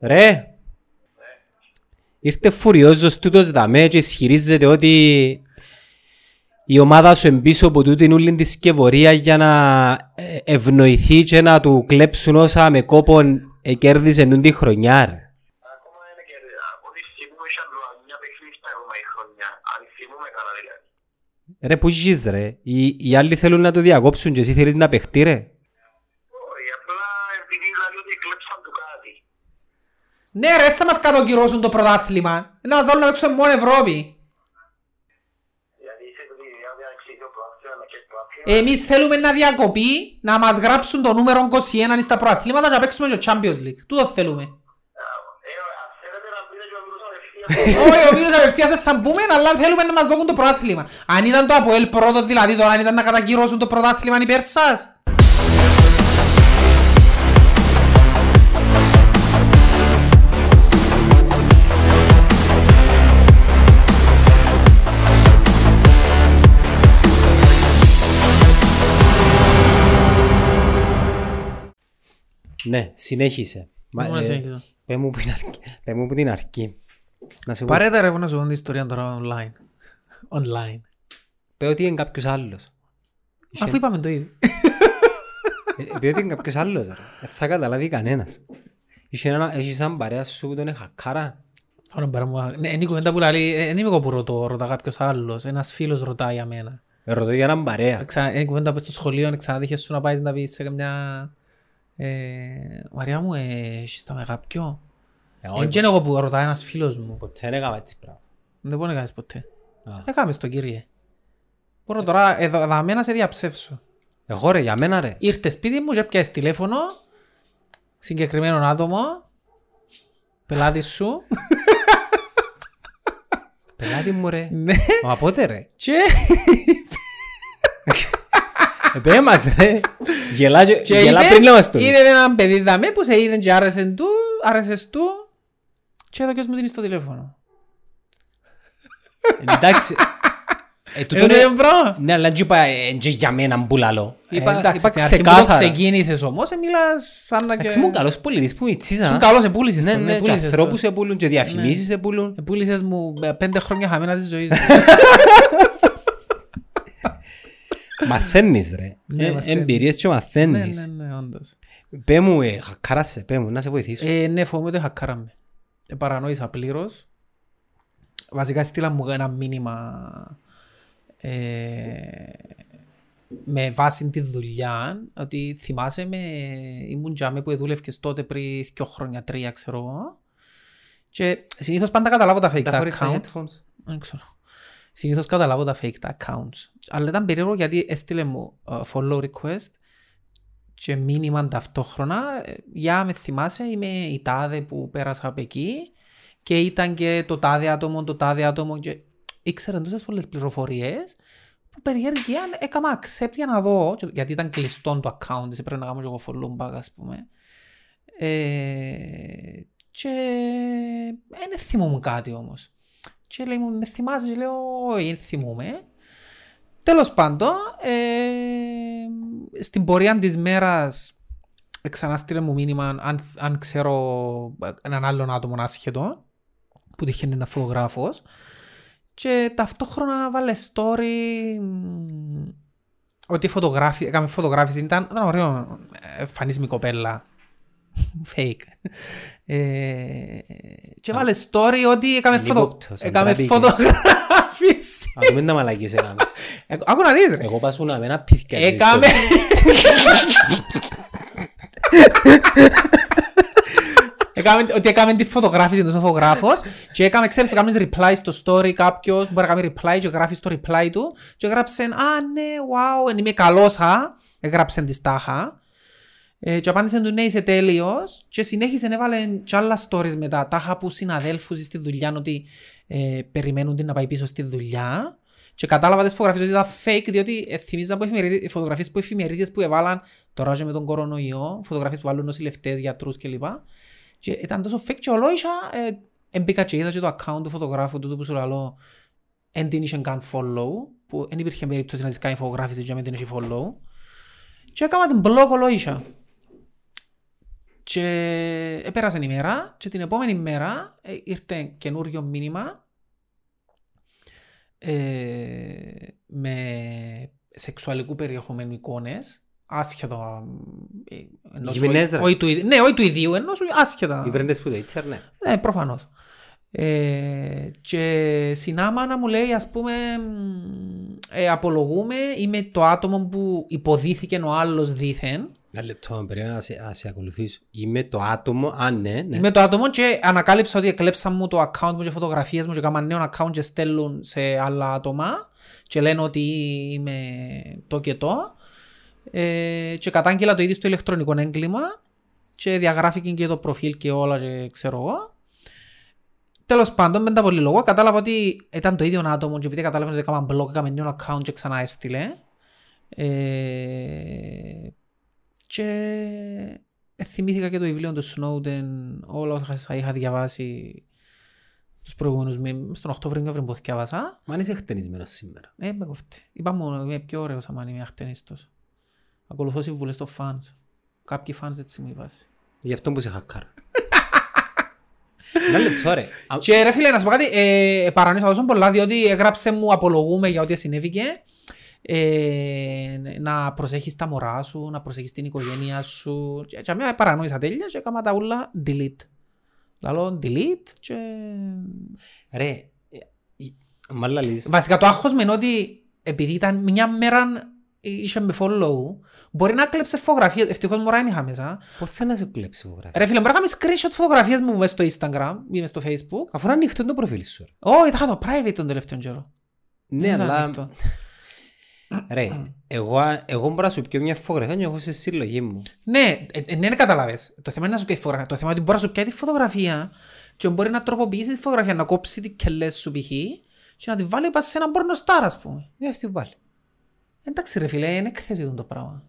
Ρε, ήρθε φουριόζος τούτος δαμέ και ισχυρίζεται ότι η ομάδα σου εμπίσω από τούτην όλη της σκευωρία για να ε, ευνοηθεί και να του κλέψουν όσα με κόπον κέρδισε νουν τη χρονιά. ρε. Ακόμα είναι και από τη στιγμή που είχε άλλο μια παιχνίδια ακόμα η χρονιά. Αν θυμούμε καλά δηλαδή. Ρε που ζεις ρε, οι, οι άλλοι θέλουν να το διακόψουν και εσύ θέλεις να παιχτεί ρε. Όχι, απλά επειδή δηλαδή ότι κλέψαν του κάτι. Ναι ρε, θα μας κατοκυρώσουν το πρωτάθλημα. Να μας δώσουν να παίξουμε μόνο Ευρώπη. Γιατί είσαι το ίδιο, αν εξηγεί το προάθλημα με και το άθλημα. Εμείς θέλουμε να διακοπεί, να μας γράψουν το νούμερο 21 στα προαθλήματα και να παίξουμε και το Champions League. Τούτο θέλουμε. Ε, αν θέλετε να πείτε και ο Μύρος απευθείας. Όχι, ο Μύρος απευθείας δεν θα μπούμε, αλλά θέλουμε να μας δώσουν το πρωτάθλημα. Αν ήταν το ΑΠΟΕΛ πρώτο δηλαδή τώρα, αν ήταν να κατακυρώσουν το πρωτάθλημα υπέρ σας. Ναι, συνέχισε. Μα, Μόνο ε, συνέχισε. Πες μου που είναι αρκεί. Πες μου που την αρκεί. Να σου πω, Παρέτα ρε που να σου πω την ιστορία τώρα online. Online. πες ότι είναι κάποιος άλλος. Αφού είπαμε το ίδιο. Ε, Πες ότι είναι κάποιος άλλος ρε. Δεν θα καταλάβει κανένας. Είχε ένα, έχεις σαν παρέα σου που τον χακάρα. Ωραία, μπέρα μου. Ναι, είναι η κουβέντα που λέει, ε, δεν είμαι εγώ που ρωτώ, ρωτά κάποιος άλλος. Ένας φίλος ρωτάει για μένα. Ε, Ρωτώ για έναν παρέα. Ξα- Είναι η κουβέντα που στο σχολείο, ξανατύχες σου να πάεις να πεις σε καμιά... Ε, Μαριά μου, ε, έχεις τα με κάποιο. Εγώ Ε, και είναι εγώ που ρωτάει ένας φίλος μου. ποτέ δεν έκανα έτσι πράγμα. Δεν μπορεί να κάνεις ποτέ. Α. Έκαμε το κύριε. Μπορώ τώρα, εδώ, εδώ να σε διαψεύσω. Εγώ ρε, για μένα ρε. Ήρθε σπίτι μου και πιάσεις τηλέφωνο, συγκεκριμένο άτομο, πελάτη σου, Πελάτη μου ρε. ναι, Μα πότε ρε. και, Ε, Πες μας ρε. Γελά, και- και γελά είπες, πριν να μας το είπε με έναν παιδί δαμέ που σε είδε και άρεσε του, άρεσες του, και εδώ μου την στο τηλέφωνο. Εντάξει. Ε, τούτο Είναι είναι- το πράγμα. Ναι, αλλά δεν είπα ε, και για μένα που λαλώ. Ε, Είπα εντάξει, είπα στην αρχή που το ξεκάθαρα. ξεκίνησες όμως, ε, μιλάς σαν να και... Εντάξει, ήμουν καλός πολιτής που μητσίσα. Ήσουν καλός, επούλησες Ναι, τον, ναι, και επούλησες ανθρώπους τον. επούλουν και διαφημίσεις επούλουν. Επούλησες μου ε, πέντε χρόνια χαμένα της ζωής μου. Μαθαίνεις ρε. Ναι, Ε, μαθαίνεις. Εμπειρίες και Ναι, μαθαίνεις. ναι, ναι, όντως. Πέ μου, ε, χακάρασε, πέ μου, να σε βοηθήσω. Ε, ναι, φοβούμαι ότι χακάραμε. Ε, παρανόησα πλήρως. Βασικά στείλα μου ένα μήνυμα ε, με βάση τη δουλειά ότι θυμάσαι με, ήμουν τζάμε που δούλευκες τότε πριν δύο χρόνια, τρία ξέρω εγώ. Και συνήθως πάντα καταλάβω τα fake Τα τα χωρίς τα account. headphones. Δεν ξέρω. Συνήθως καταλάβω τα fake τα accounts. Αλλά ήταν περίεργο γιατί έστειλε μου uh, follow request και μήνυμα ταυτόχρονα. ε, Για με θυμάσαι, είμαι η τάδε που πέρασα από εκεί και ήταν και το τάδε άτομο, το τάδε άτομο και ήξεραν τόσες πολλές πληροφορίες που περιέργεια έκανα accept για να δω και- γιατί ήταν κλειστό το account της, πρέπει να κάνω και εγώ follow back ας πούμε. Ε, και δεν θυμούμαι κάτι όμως. Και λέει μου, με θυμάσαι, και λέω, όχι, δεν θυμούμαι. Τέλος πάντων, ε, στην πορεία της μέρας ξανά στείλε μου μήνυμα αν, αν ξέρω έναν άλλον άτομο άσχετο που τυχαίνει ένα φωτογράφος. Και ταυτόχρονα βάλε story μ, ότι φωτογράφη, έκαμε φωτογράφηση. Ήταν, ήταν ωραίο ε, φανής με κοπέλα fake ε, και βάλε story ότι έκαμε, φωτο, Λιγόπτος, έκαμε αντράπηκε. φωτογράφηση Α δούμε να μαλακίες έκαμες. Ε, Άκου να δεις ρε Εγώ πάσουνα με ένα πίθκια. Έκαμε. Έκαμε, ότι έκαμε τη φωτογράφηση του φωτογράφος και έκαμε, ξέρεις, το κάνεις reply στο story κάποιος, μπορεί να κάνει reply και γράφεις στο reply του και έγραψε, α ναι, wow, εν είμαι καλός, α, έγραψε τη τάχα. Ε, και απάντησε του ναι είσαι τέλειος και συνέχισε έβαλε και άλλα stories μετά, τάχα που συναδέλφους στη δουλειά ότι ε, περιμένουν την να πάει πίσω στη δουλειά. Και κατάλαβα τις φωτογραφίες ότι ήταν fake διότι ε, θυμίζαν που εφημερίδες, οι φωτογραφίες που εφημερίδες που έβαλαν τώρα και με τον κορονοϊό, φωτογραφίες που βάλουν νοσηλευτές, γιατρούς κλπ. Και ήταν τόσο fake και ολόισα ε, εμπήκα και είδα και το account του φωτογράφου του που σου λέω εν την είχε καν follow που δεν υπήρχε περίπτωση να της κάνει φωτογράφηση και με την έχει follow. Και έκανα την blog ολόισα Και έπερασε η μέρα και την επόμενη μέρα ε, ήρθε καινούριο μήνυμα ε, με σεξουαλικού περιεχομένου εικόνες άσχετα ε, ενός- Γυμνές, ρε. όχι του ιδίου- ναι, όχι του ιδίου, ενώ άσχετα. Οι βρέντες που το ίτσερνε. Ναι, προφανώς. Ε, και συνάμα να μου λέει ας πούμε μ, ε, απολογούμε είμαι το άτομο που υποδίθηκε ο άλλος δήθεν Ένα λεπτό, περίμενα να σε, να σε ακολουθήσω. Είμαι το άτομο, α ναι, ναι. Είμαι το άτομο και ανακάλυψα ότι εκλέψαν μου το account μου και φωτογραφίες μου και έκαναν νέο account και στέλνουν σε άλλα άτομα και λένε ότι είμαι το και το ε, και κατάγγελα το ίδιο στο ηλεκτρονικό έγκλημα και διαγράφηκε και το προφίλ και όλα και ξέρω εγώ. Τέλος πάντων, μετά πολύ λόγο, κατάλαβα ότι ήταν το ίδιο άτομο και επειδή κατάλαβα ότι έκανα blog, έκαμε νέο account και ξανά έστειλε. Ε, και ε, θυμήθηκα και το βιβλίο του Snowden, όλα όσα είχα διαβάσει τους προηγούμενους μήνες, στον Οκτώβριο και που διάβασα. Μα αν είσαι χτενισμένος σήμερα. Ε, με κοφτεί. Είπα μου, είμαι πιο ωραίος άμα είμαι αχτενίστος. Ακολουθώ συμβουλές των fans. Κάποιοι fans έτσι μου είπαν. Γι' αυτό που σε χακάρω. Ένα λεπτό ρε. Α, Και ρε φίλε, να σου πω κάτι, ε, παρανόησα τόσο πολλά, διότι έγραψε μου απολογούμε για ό,τι συνέβηκε. Ε, να προσέχεις τα μωρά σου, να προσέχεις την οικογένεια σου. Και, και μια παρανόησα τέλεια και έκανα τα ούλα delete. Λαλό delete και... Ρε, ε, ε, μάλλα λύση. Βασικά το άγχος με είναι ότι επειδή ήταν μια μέρα είχε με follow, μπορεί να κλέψε φωτογραφίες, ευτυχώς μωρά είναι είχα μέσα. Πώς θέλει να σε κλέψει φωτογραφία; Ρε φίλε, μπορεί να κάνεις screenshot φωτογραφίες μου μέσα στο Instagram ή μέσα στο Facebook. Αφού είναι ανοιχτό το προφίλ σου. ρε. Όχι, είχα το private τον τελευταίο καιρό. Ναι, Δεν ήταν αλλά ανοιχτό. Ρε, εγώ, εγώ μπορώ να σου πιω μια φωτογραφία και εγώ σε συλλογή μου. Ναι, ε, ε, ναι, ναι, καταλάβες. Το θέμα είναι να σου πιάει φωτογραφία. Το θέμα είναι ότι μπορείς να σου πιάει τη φωτογραφία και μπορεί να τροποποιήσεις τη φωτογραφία, να κόψεις τη κελές σου π.χ. και να τη βάλει πας σε έναν πορνοστάρ, ας πούμε. Για στη βάλει. Εντάξει ρε φίλε, είναι εκθέση το πράγμα.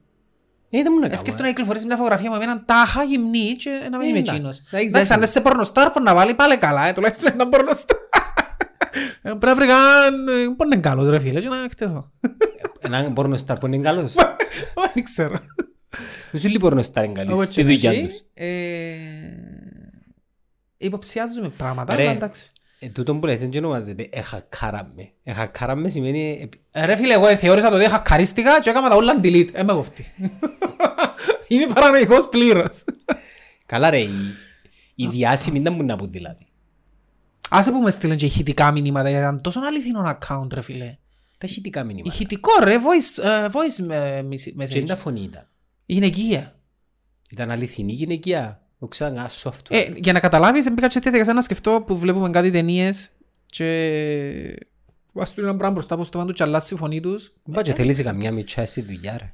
Ε, δεν μου να Ε, κάνω. σκέφτομαι να κυκλοφορήσει μια φωτογραφία με έναν τάχα γυμνή και να μην Ε, είμαι εντάξει, εκείνος. θα έχεις Εντάξει, αν δίκιο. είσαι πορνοστάρ που να βάλει πάλι καλά, ε, τουλάχιστον ένα πορνοστάρ. Ε, Πρέπει να βρει καν, ε, πού είναι καλός ρε φίλε και να εκτεθώ. Έναν πορνοστάρ που είναι καλός. Δεν ξέρω. Τους όλοι πορνοστάρ είναι καλοί Όπως στη και να δουλειά έχει, τους. ε, Υποψιάζουμε πράγματα, Ρε. αλλά εντάξει. Ε, τούτο που λες δεν ονομάζεται εχακάραμε. Εχακάραμε σημαίνει επι- Ε, Ρε φίλε, εγώ θεώρησα το ότι χακαρίστηκα και έκανα τα όλα delete. Ε, με κοφτεί. Είμαι παρανοϊκός πλήρως. Καλά ρε, οι, οι διάσημοι δεν μπορούν να πούν δηλαδή. Άσε που με στείλαν και ηχητικά μηνύματα, γιατί ήταν τόσο αληθινό account ρε φίλε. Τα ηχητικά μηνύματα. Ηχητικό ρε, voice, ε, voice ε, message. Και είναι τα φωνή ήταν. Γυναικεία. Ήταν αληθινή γυναικεία. Το ξέρω ένα software. Ε, για να καταλάβεις, μπήκα και διαδικασία να σκεφτώ που βλέπουμε κάτι ταινίες και βάζουν ένα πράγμα μπροστά από στο πάνω του και αλλάζει η φωνή τους. Μπα και θέλεις καμιά μητσά στη δουλειά ρε.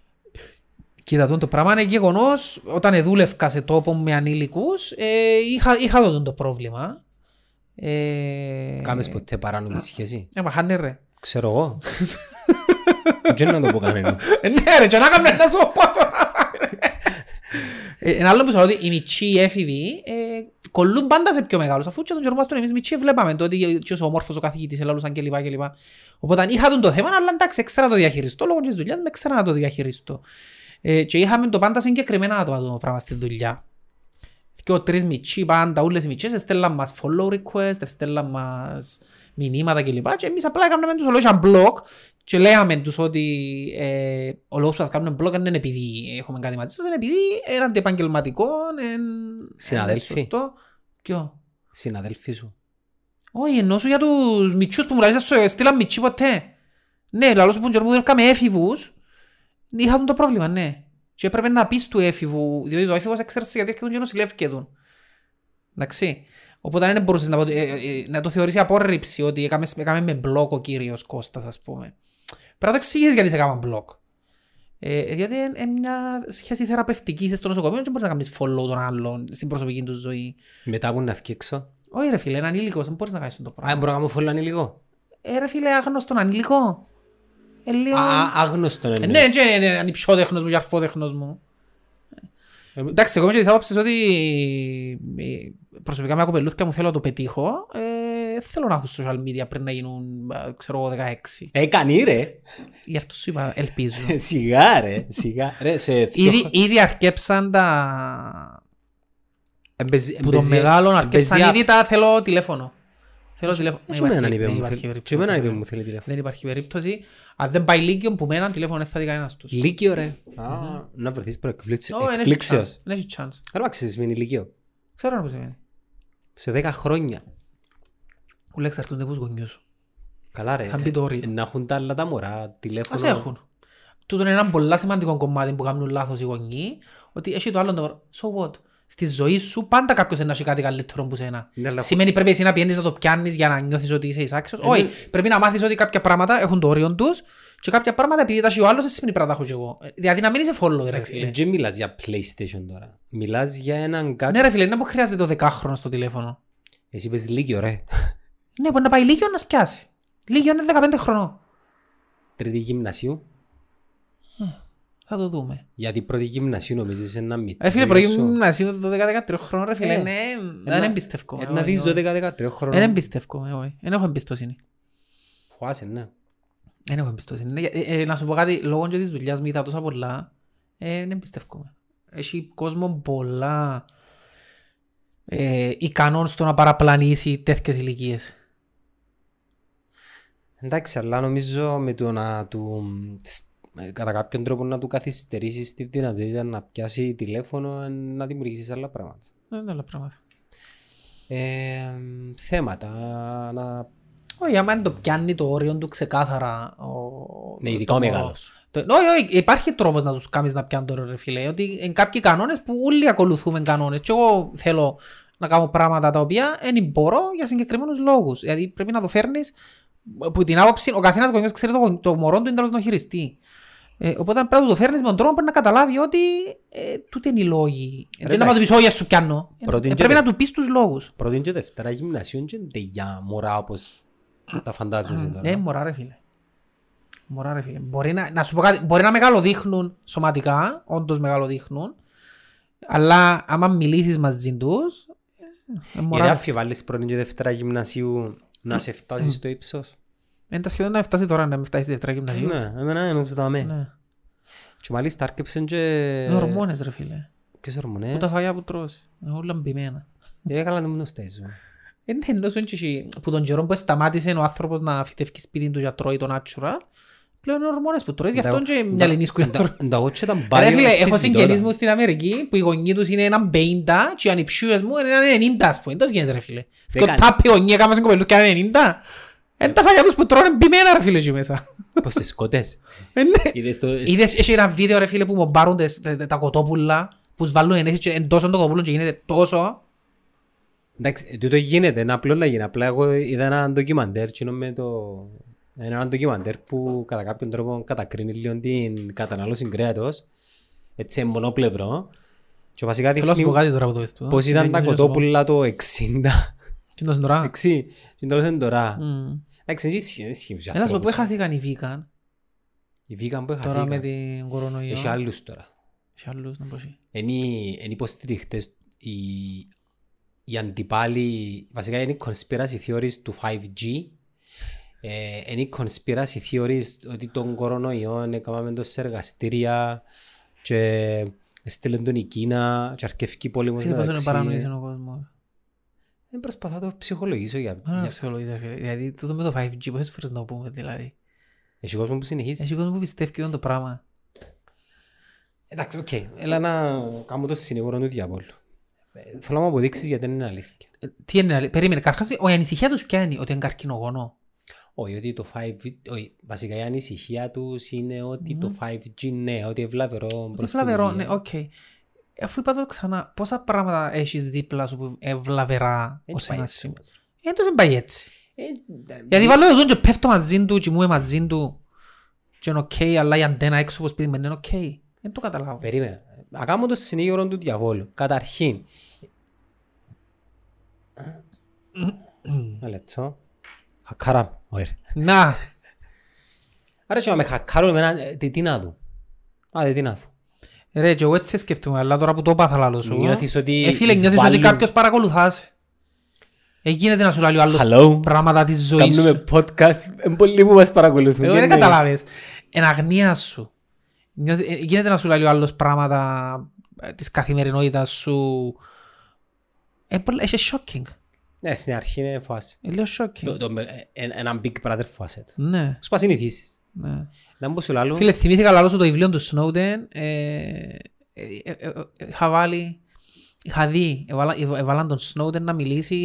Κοίτα, τον το πράγμα είναι γεγονός, όταν δούλευκα σε τόπο με ανήλικους, ε, είχα, είχα το, το πρόβλημα. Ε, Κάμες ποτέ παράνομη σχέση; Ε, μα χάνε ρε. Ξέρω εγώ. Δεν να το πω κανένα. Ε, ναι ρε, και να κάνουμε ένα σου πω τώρα. Ε, Ένα άλλο που σου λέω ότι οι μητσοί οι έφηβοι ε, κολλούν πάντα σε πιο μεγάλους αφού και τον καιρό μας τον εμείς μητσοί βλέπαμε το ότι και ο όμορφος ο καθηγητής ελάλουσαν κλπ. κλπ. Οπότε είχα τον το θέμα αλλά εντάξει έξερα να το διαχειριστώ λόγω της δουλειάς με έξερα να το διαχειριστώ. Ε, και είχαμε το πάντα συγκεκριμένα άτομα το πράγμα στη δουλειά. Και ο τρεις μητσοί πάντα, όλες οι μητσές στέλναν μας follow request, στέλναν μας μηνύματα κλπ. Και εμείς απλά έκαναμε τους ολόγιαν blog και λέγαμε τους ότι ε, ο λόγος που σας κάνουμε blog δεν είναι επειδή έχουμε κάτι μαζί σας, είναι επειδή είναι αντιεπαγγελματικό, είναι Συναδέλφοι. είναι σωστό. Ποιο; Συναδέλφοι σου. Όχι, ενώ σου για τους μητσούς που μου λάζεις σου στείλαν μητσί ποτέ. Ναι, λαλός σου που που δουλεύκαμε έφηβους, είχαν το πρόβλημα, ναι. Και έπρεπε να πεις του έφηβου, διότι το έφηβος ξέρεις γιατί έρχεται και νοσηλεύκεται. Εντάξει. Οπότε δεν μπορούσες να, πω- ε, ε, να το θεωρήσει απόρριψη ότι έκαμε, έκαμε με μπλοκ ο κύριος Κώστας, ας πούμε. Πρέπει να το εξηγήσεις γιατί σε έκαμε μπλοκ. Ε, διότι είναι μια σχέση θεραπευτική είσαι στο νοσοκομείο και δεν μπορείς να κάνεις follow τον άλλον στην προσωπική του ζωή. Μετά που να βγει έξω. Όχι ρε φίλε, είναι ανήλικος, δεν μπορείς να κάνεις αυτό το Α, πράγμα. μπορώ να κάνω φόλο ανήλικο; Ε, ρε φίλε, άγνωστον ανήλικο. Ε, λίγο... Α, άγνωστο Ε, εννοείς. ναι, και είναι ανυψιότεχνος μου και αρφότεχνος μου. Ε, Εντάξει, εγώ είμαι και της άποψης ότι ε, προσωπικά με κοπελούθια μου θέλω να το πετύχω. Ε, θέλω να έχω social media πριν να γίνουν, ε, ξέρω εγώ, 16. Έκανε ρε. Γι' αυτό σου είπα, ελπίζω. Σιγά ρε. Σιγά. Ρε, σε δύο ήδη, ήδη αρκέψαν τα, Εμπεζ- Που το εμπεζι- μεγάλο εμπεζι αρκεψαν apps. ήδη τα θέλω τηλέφωνο. Θέλω τηλέφωνο. Και Δεν εμένα υπάρχει- είπε δεν μου υπάρχει θέλει- περίπτωση. και εμένα είπε μου θέλει τηλέφωνο. Δεν υπάρχει περίπτωση. Αν δεν πάει Λύκειο που με έναν τηλέφωνο δεν θα δει κανένας τους. Λύκειο ρε. Α, Να βρεθείς προεκπλήξεως. Ω, δεν έχει εκπλήξεως. chance. Δεν έχει chance. Άρα ξέρεις σημαίνει Λύκειο. Ξέρω να σημαίνει. Σε 10 χρόνια. Ούλα εξαρτούνται από τους γονιούς σου. Καλά ρε. Θα μπει το όριο. Ε, Να έχουν τα άλλα τα μωρά, τηλέφωνο. Ας έχουν. Τούτο είναι ένα πολύ σημαντικό κομμάτι που κάνουν λάθος οι γονείς. Ότι έχει το άλλο το So what; Στη ζωή σου πάντα κάποιος να έχει κάτι καλύτερο που σένα. Ναι, αλλά- Σημαίνει πρέπει εσύ να πιένεις να το πιάνεις για να νιώθεις ότι είσαι εισάξιος. Ε, Όχι, ναι. πρέπει να μάθεις ότι κάποια πράγματα έχουν το όριο τους και κάποια πράγματα επειδή τα έχει ο άλλος δεν σημαίνει πρέπει να τα έχω και εγώ. Ε, Δηλαδή να μην είσαι follower. ρε Ε, φίλε. Δεν μιλάς για PlayStation τώρα. Μιλάς για έναν κάτι... Ναι ρε φίλε, είναι που χρειάζεται το δεκάχρονο στο τηλέφωνο. Εσύ είπες Λύκειο ρε. Ναι, μπορεί να πάει Λύκειο να σπιάσει. Λύκειο είναι 15 χρονών. Τρίτη γυμνασίου. Θα το δούμε. Γιατί πρώτη γυμνασίου νομίζεις ένα μίτσι. Ε, φίλε, προγυμνασίου το 12-13 χρόνο, ρε φίλε, Ε, ναι, δεν εμπιστεύω. Ε, Να δεις 12-13 χρόνο. Δεν εμπιστεύω, ε, όχι. Δεν έχω εμπιστοσύνη. Φοάσαι, ναι. Δεν έχω εμπιστοσύνη. Ναι, ε, ε, Να σου πω κάτι, λόγω και της δουλειάς μου είδα τόσα πολλά, ε, δεν εμπιστεύω. Έχει κόσμο πολλά ε, ικανόν στο να παραπλανήσει τέτοιες ηλικίες. Εντάξει, αλλά νομίζω με το να του σ- ε, κατά κάποιον τρόπο να του καθυστερήσεις τη δυνατότητα να πιάσει τηλέφωνο ε, να δημιουργήσεις άλλα πράγματα. Δεν είναι άλλα πράγματα. Ε, θέματα να... Όχι, άμα δεν το πιάνει το όριο του ξεκάθαρα. Ο, Ναι, το- ειδικά το ο μωρό. μεγάλος. Το- Όχι, όχι, υπάρχει τρόπος να τους κάνεις να πιάνουν το όριο, ρε φίλε. Ότι είναι κάποιοι κανόνες που όλοι ακολουθούμε κανόνες. Και εγώ θέλω να κάνω πράγματα τα οποία δεν μπορώ για συγκεκριμένους λόγους. Δηλαδή πρέπει να το φέρνεις που την άποψη, ο καθένας γονιός ξέρει το, γονι- το μωρό του είναι τέλος να το χειριστεί. Ε, οπότε πρέπει να το φέρνεις με τον τρόπο που να καταλάβει ότι ε, τούτε είναι οι λόγοι. Ε, Δεν να εντάξει. του πεις όχι, ας σου πιάνω. Ε, Πρώτη ε, και πρέπει δε- να του πεις τους λόγους. Πρώτη και δευτέρα γυμνασίου και δεν για μωρά όπως τα φαντάζεσαι Ε, τώρα. μωρά ρε φίλε. Μωρά ρε φίλε. Μπορεί να, να σου πω κάτι, μπορεί να μεγαλοδείχνουν σωματικά, όντως μεγαλοδείχνουν, αλλά άμα μιλήσεις μαζί τους, ε, ε, Γιατί μωρά. αφιβάλλεις πρώτη και δευτέρα γυμνασίου να σε φτάσει στο ύψος; Είναι τα σχεδόν να φτάσει τώρα να με φτάσει στη δεύτερα γυμνασίου. Ναι, εμένα εννοούσα τα με. Ναι. Και μάλιστα άρκεψαν και... Με ορμόνες ρε φίλε. Ποιες Που ορμονές. τα φαγιά που τρως. Είναι όλα μπημένα. Ε, καλά να μου το στέζουν. Είναι ενώ σου έτσι, που τον καιρό που σταμάτησε ο άνθρωπος να φυτεύει σπίτι του για τρώει το natural, πλέον είναι ορμόνες που τρώεις, γι' αυτό και μια λινίσκου για τρώει. Εντάξει ήταν Ρε πάλι φίλε, έχω φυσική συγγενείς τώρα. μου στην Αμερική που οι γονείς τους είναι έναν 50 και οι ανιψιούες μου είναι έναν 90 ας πούμε. Πώς γίνεται ρε φίλε. Και ο κάνει. τάπι γονεί έκαμε στην κοπελούς και έναν 90. Είναι τα φαγιά τους που τρώνε μπημένα ρε φίλε εκεί μέσα. Πώς τις σκότες; Ε, ναι. Είδες το... Είδες, έχει ένα βίντεο ρε φίλε που μομπάρουν τες- τα- τα- τα κοτόπουλα που τους βάλουν ενέσεις και εντός των κοτόπουλων και γίνεται τόσο. Εντάξει, ε, τούτο γίνεται, είναι απλό να γίνει. Απλά εγώ είδα ένα ντοκιμαντέρ κοινό με το... Ένα ντοκιμαντέρ που κατά κάποιον τρόπο κατακρίνει λίγο την κατανάλωση κρέατος. Έτσι μονοπλευρό. Και βασικά Θέλω να σου πω δείχνει κάτι τώρα που το πες του. πώς ήταν τα Συμβαίνει, να σου πω. κοτόπουλα το 60. Τι να σου τώρα. Εντάξει, και τέλος είναι τώρα. Μμ. Εντάξει, δεν ισχύει, δεν ισχύει στους Έλα να σου πω που ανθρώπους. έχασαν οι vegan Οι vegan που τώρα με είχαν την κορονοϊό. Έχει άλλους τώρα. Έχει άλλους να πω εσύ. Είναι είναι υποστηριχτές οι, οι αντιπάλοι, βασικά είναι οι conspiracy theories του 5G. Ε, είναι οι conspiracy theories ότι τον κορονοϊό έκαναμε το σε εργαστήρια και στείλαν τον η Κίνα και αρκευκή πόλεμος Φίλε, πόσο είναι μεταξύ. παρανοής είναι ο κόσμος. Δεν προσπαθώ να το ψυχολογήσω για... Α, για... ψυχολογία, φίλε. Δηλαδή, τούτο με το 5G, πόσες φορές να το πούμε, δηλαδή. Έχει κόσμο που συνεχίζει. Έχει κόσμο που πιστεύει και το πράγμα. Εντάξει, οκ. Έλα να κάνω το συνήγορο του διαβόλου. Ε, Θέλω να μου αποδείξεις γιατί δεν είναι αλήθεια. Ε, Τι είναι, αλη- περίμενε, καρχάς, η ανησυχία τους ποια είναι, ότι είναι καρκινογόνο. Όχι, ότι το 5G, όχι, βασικά η ανησυχία τους είναι ότι το 5G ναι, ότι εν βλαβερό Τι προς την βλαβερό, υγεία. ναι, οκ. Αφού είπα το ξανά, πόσα πράγματα έχεις δίπλα σου που ευλαβερά Δεν ως πάει ένας έτσι σημείο. όμως. Ε, τόσο δεν πάει έτσι. Ε, ντα- Γιατί βάλω εδώ και πέφτω μαζί του, κοιμούμαι μαζί του και είναι οκ, αλλά η αντένα έξω από σπίτι μου είναι οκ. Δεν το καταλάβω. Περίμενα. Να κάνω το συνήγορο του διαβόλου. Καταρχήν. Ένα λεπτό. Χακάρα. Όχι. ρε. Να, Άρα και να με χακάρω εμένα, ε, τι τι να δω. Α, δεν τι να δω. Ρε, και εγώ έτσι σκέφτομαι, αλλά τώρα που το είπα θα λάλλω σου. Νιώθεις ότι Ε, φίλε, νιώθεις εισβάλλουν- ότι κάποιος παρακολουθάς. Ε, γίνεται να σου λέει ο άλλος Hello. πράγματα της ζωής Κάνουμε σου. podcast. Είναι πολλοί που μας παρακολουθούν. Εγώ Τι δεν εννοείς; καταλάβες. Εν αγνία σου. Νιώθει- ε, Γίνεται να σου λέει ο άλλος πράγματα ε, της καθημερινότητας σου Ε, πολλά- Έχει shocking. Ναι, στην αρχή είναι φάση. Ε, Λέω shocking. Το- το- ε, ε, Ένα Big Brother φάση. Ναι, Σου πας συνηθίσεις. ναι. Να μπω σου λάλλω. Φίλε, θυμήθηκα λαλό σου το βιβλίο του Snowden. ε, ε, ε, ε, ε, Είχα βάλει... Είχα δει, έβαλα- έβα- έβαλαν τον Snowden να μιλήσει,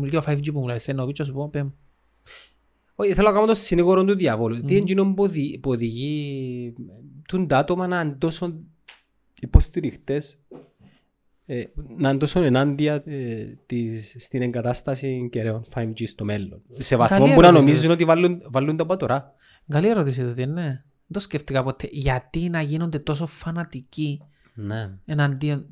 μιλεί ο 5G που μου λέει, σε εννοεί, σου πω, πέμ. Όχι, θέλω να κάνω το συνήγορο του διαβόλου. Τι είναι εκείνο που οδη- που οδηγεί τον τα άτομα να είναι τόσο υποστηριχτές ε, να είναι τόσο ενάντια ε, της, στην εγκατάσταση κεραίων 5G στο μέλλον. Σε βαθμό Καλή που να ερώτηση. νομίζουν ότι βάλουν, βάλουν τα από τώρα. Καλή ερώτηση τούτη, ναι. Δεν το σκέφτηκα ποτέ. Γιατί να γίνονται τόσο φανατικοί Ναι. εναντίον...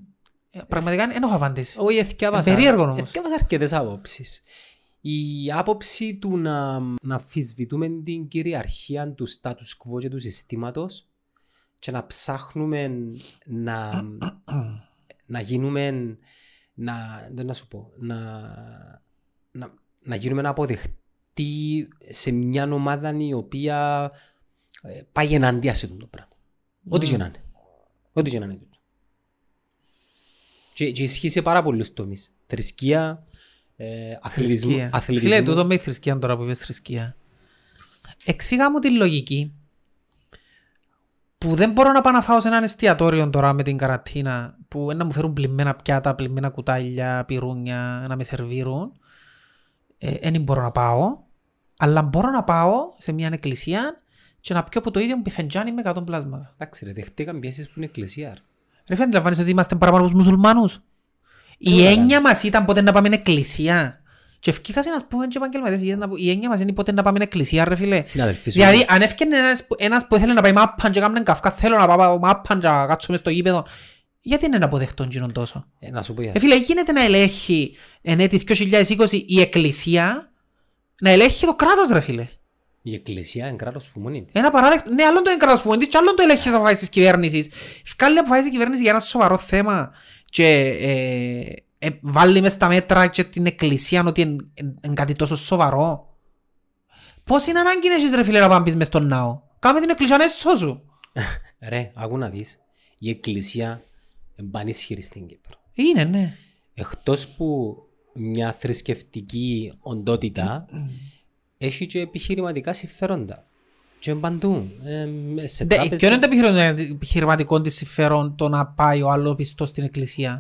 Ε, Πραγματικά δεν έχω απαντήσει. Όχι, εθιάβασα. Ε, περίεργο όμως. Εθιάβασα αρκετές άποψεις. Η άποψη του να, να αμφισβητούμε την κυριαρχία του status quo και του συστήματος και να ψάχνουμε να, να γίνουμε να, δεν να σου πω, να, να, να γίνουμε αποδεκτοί σε μια ομάδα η οποία ε, πάει εναντία σε αυτό το πράγμα. Ό,τι και να είναι. Ό,τι και να είναι τούτο. Και, και ισχύει σε πάρα πολλούς τομείς. Θρησκεία, ε, αθλητισμό. Θρησκεία. αθλητισμό. Φίλε, τούτο με η θρησκεία τώρα που είπες θρησκεία. Εξήγα μου τη λογική που δεν μπορώ να πάω να φάω σε έναν εστιατόριο τώρα με την καρατίνα που να μου φέρουν πλημμένα πιάτα, πλημμένα κουτάλια, πυρούνια, να με σερβίρουν. Ε, δεν μπορώ να πάω, αλλά μπορώ να πάω σε μια εκκλησία και να πιω από το ίδιο μου πιφεντζάνι με 100 πλάσματα. Εντάξει ρε, δεχτήκαν πιέσεις που είναι εκκλησία. ρε. Ρε φίλε, αντιλαμβάνεσαι ότι είμαστε παραπάνω από τους μουσουλμάνους. Η Τώρα έννοια κάνεις. μας ήταν πότε να πάμε εκκλησία. Και ευκήκα σε να πούμε και επαγγελματίες ηγέτες να πω, η έννοια μας είναι πότε να πάμε εκκλησία ρε φίλε. Συναδελφοί σου. Δηλαδή αν έφτιανε ένας, που- ένας που ήθελε να πάει μάπαν και έκαναν καυκά θέλω να πάω μάπαν και να κάτσω μες στο γήπεδο. Γιατί είναι να αποδεχτώ εκείνον τόσο; Ε, να σου πω για Ε, φίλε, γίνεται να ελέγχει εν έτη 2020 η εκκλησία να ελέγχει το κράτος ρε φίλε. Η εκκλησία είναι κράτος που μόνη της. Ένα παράδειγμα, ναι, άλλον το εγκράτος που και άλλον το ελέγχεις αποφάσεις της κυβέρνησης. Βγάλει αποφάσεις της κυβέρνησης για ένα σοβαρό θέμα και ε, ε, βάλει μες στα μέτρα και την εκκλησία ότι είναι κάτι τόσο σοβαρό. Πώς είναι ανάγκη να έχεις ρε φίλε να πάμε πεις μες στον ναό; Κάμε την εκκλησία να έσω σου. Ρε, άκου να δεις. Η εκκλησία είναι πανίσχυρη στην Κύπρο. Είναι, ναι. Εκτός που μια θρησκευτική οντότητα έχει και επιχειρηματικά συμφέροντα. Και παντού. Ε, σε Δε- τράπεζα. Ποιο είναι το επιχειρημα- επιχειρηματικό της συμφέρον το να πάει ο άλλος πιστός στην εκκλησία;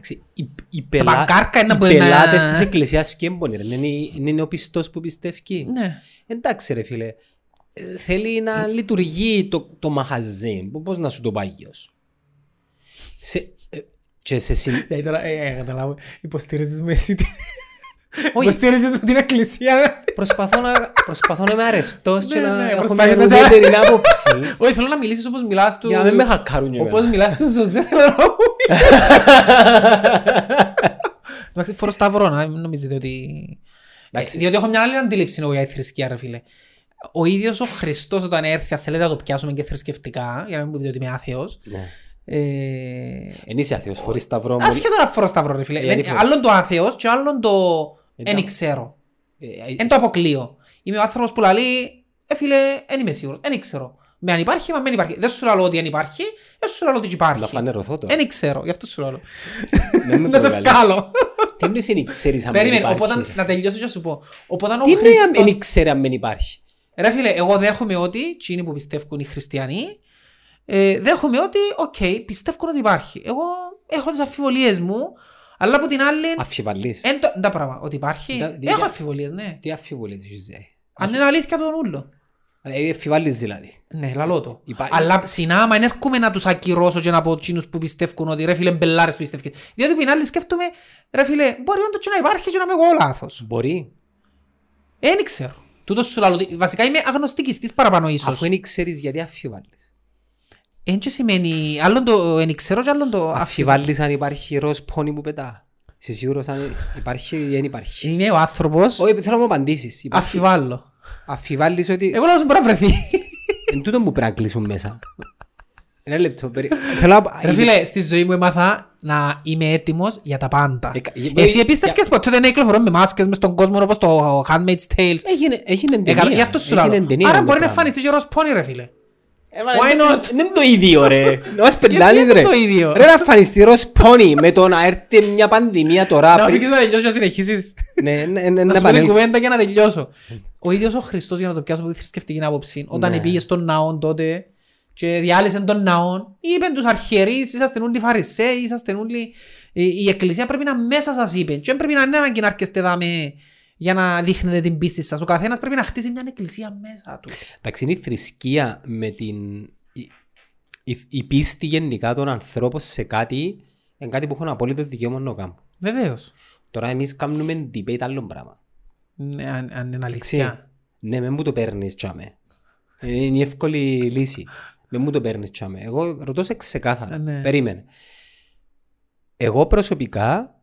Εντάξει, οι, οι, πελά... παγκάρκα είναι οι που είναι- πελάτες της εκκλησίας ποιοι είναι ρε. Είναι, είναι, είναι ο πιστός που πιστεύει. Ναι. Εντάξει ρε φίλε. Ε, Θέλει να λειτουργεί το, το μαχαζί. Πο- Πώς να σου το πάει γιος. Σε, ε, και σε συν... Δηλαδή τώρα, ε, καταλάβω, υποστηρίζεις με εσύ την... Όχι. Υποστηρίζεις με την εκκλησία. προσπαθώ, να, προσπαθώ να είμαι αρεστός και Ναι, να ναι, έχω προσπαθείς μια να σε- ουδέτερη άποψη. Όχι, θέλω να μιλήσεις όπως μιλάς του... Για να μην με χακάρουν και Όπως εμένα. μιλάς του Ζωζέ, θέλω να μου Εντάξει, φορώ σταυρό, να μην νομίζετε ότι... Εντάξει. Ε, Διότι έχω μια άλλη αντίληψη εγώ για τη θρησκεία, ρε φίλε. Ο ίδιος ο Χριστός όταν έρθει, αν θέλετε να το πιάσουμε και θρησκευτικά, για να μην πείτε ότι είμαι άθεος, Ναι. ε, Εν είσαι αθέος, φορείς σταυρό μου. Ασχέτω να φορώ σταυρό, ρε φίλε. Γιατί Δεν- φορείς; Άλλον το άθεος και άλλον το Εντάξει. Δεν ξέρω. Ε, ε, Δεν το αποκλείω. Είμαι ο άνθρωπος που λέει, ε φίλε, δεν είμαι σίγουρος, δεν ξέρω. Με αν υπάρχει, με αν δεν υπάρχει. Δεν σου λέω ότι αν υπάρχει, δεν σου λέω ότι υπάρχει. Να φανερωθώ τώρα. Δεν ξέρω, γι' αυτό σου λέω. Δεν με Να σε προκαλείς. βγάλω. Τι εννοείς εν ξέρεις αν δεν Περίμενε, υπάρχει; οπότε ρε. να τελειώσω και να σου πω. Οπότε ο Τι εννοεί αν Χριστός... δεν ξέρει αν δεν υπάρχει; Ρε φίλε, εγώ δέχομαι ότι, εκείνοι που πιστεύουν οι χριστιανοί, ε, δέχομαι ότι, οκ, πιστεύουν ότι υπάρχει. Εγώ έχω τις αμφιβολίες μου, αλλά από την άλλη, Αμφιβάλλεις. εν το, τα πράγμα, ότι υπάρχει, Δα- δι- έχω για- αμφιβολίες, ναι. Τι αμφιβολίες έχεις ε; Αν είναι αλήθεια το ούλο. Ε, Αμφιβάλλεις δηλαδή. Ναι, λαλό το. Υπά- Αλλά συνάμα δεν έρχομαι να τους ακυρώσω και να πω εκείνους που πιστεύουν ότι ρε φίλε πελλάρες που πιστεύουν. Διότι που είναι άλλοι σκέφτομαι, ρε φίλε, μπορεί όντως και να υπάρχει και να είμαι εγώ λάθος. Μπορεί. Ε, Δεν ξέρω. Τούτος σου λαλό, ότι βασικά είμαι αγνωστικιστής παραπάνω ίσως. Αφού δεν ξέρεις γιατί αφιβάλλεις. Εν και σημαίνει, άλλον το εν ξέρω και άλλον το αφιβάλλω. Αφιβάλλεις αν υπάρχει ροζ πόνι που πετά. Είσαι σίγουρος αν υπάρχει ή δεν υπάρχει; Είμαι ο άνθρωπος, Όχι, θέλω να μου απαντήσεις. Υπάρχει- αφιβάλλω. Αφιβάλλεις ότι... Εγώ λάθος μπορεί να βρεθεί. Εν τούτο που πρέπει να κλείσουν μέσα. Ένα λεπτό. περί- Θέλω να... Ρε φίλε, στη ζωή μου έμαθα να είμαι έτοιμος για τα πάντα. Ε, κα- ε, Εσύ ε, επίστευκες ποτέ ότι να κυκλοφορώ με μάσκες μες στον κόσμο όπως το Handmaid's Tales. Έγινε, έγινε Ε, καλά, ταινία. Γι' αυτό σου Έγινε λέω. ταινία Άρα το μπορεί να πράγμα. εμφανιστείς και ρος πόνι ρε φίλε. Why not? Δεν είναι το ίδιο ρε. Να μας πελάνεις είναι ρε. το ίδιο; Ρε να φανιστεί ροζ πόνι με το να έρθει μια πανδημία τώρα. Να πριν- φύγεις να τελειώσεις και να συνεχίσεις. Ναι, ναι, ναι, Να να σου πω την επανέλθω. κουβέντα για να τελειώσω. Ο ίδιος ο Χριστός για να το πιάσω από τη θρησκευτική άποψη, όταν Ναι. πήγε στον ναό τότε και διάλυσε τον ναό, είπε τους αρχιερείς, είσαστε όλοι φαρισαίοι, είσαστε όλοι... Η, η εκκλησία πρέπει να μέσα σας είπε και δεν πρέπει να είναι ανάγκη να έρχεστε δάμε για να δείχνετε την πίστη σας. Ο καθένας πρέπει να χτίσει μια εκκλησία μέσα του. Εντάξει, είναι η θρησκεία με την... η- Η, η πίστη γενικά των ανθρώπων σε κάτι είναι κάτι που έχουν απόλυτο δικαίωμα να το κάνουν. Βεβαίως. Τώρα εμείς κάνουμε debate άλλο πράγμα. Ναι, αν, αν είναι Εντάξει. αλήθεια. Ναι, με μου το παίρνεις τσάμε. Είναι η εύκολη λύση. Με μου το παίρνεις τσάμε. Εγώ ρωτώ σε ξεκάθαρα. Ε, ναι. Περίμενε. Εγώ προσωπικά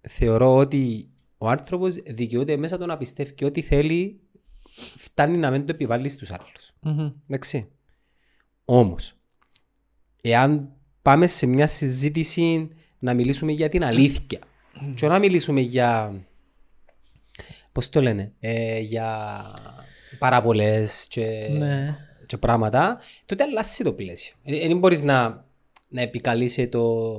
θεωρώ ότι ο άνθρωπος δικαιούται μέσα του να πιστεύει και ό,τι θέλει φτάνει να μην το επιβάλλει στους άλλους. Μμμ. Εντάξει. Όμως, εάν πάμε σε μια συζήτηση να μιλήσουμε για την αλήθεια και να μιλήσουμε για, πώς το λένε, ε, για παραβολές και, Ναι. και πράγματα, τότε αλλάζει το πλαίσιο. Δεν μπορείς να, να επικαλείσαι το,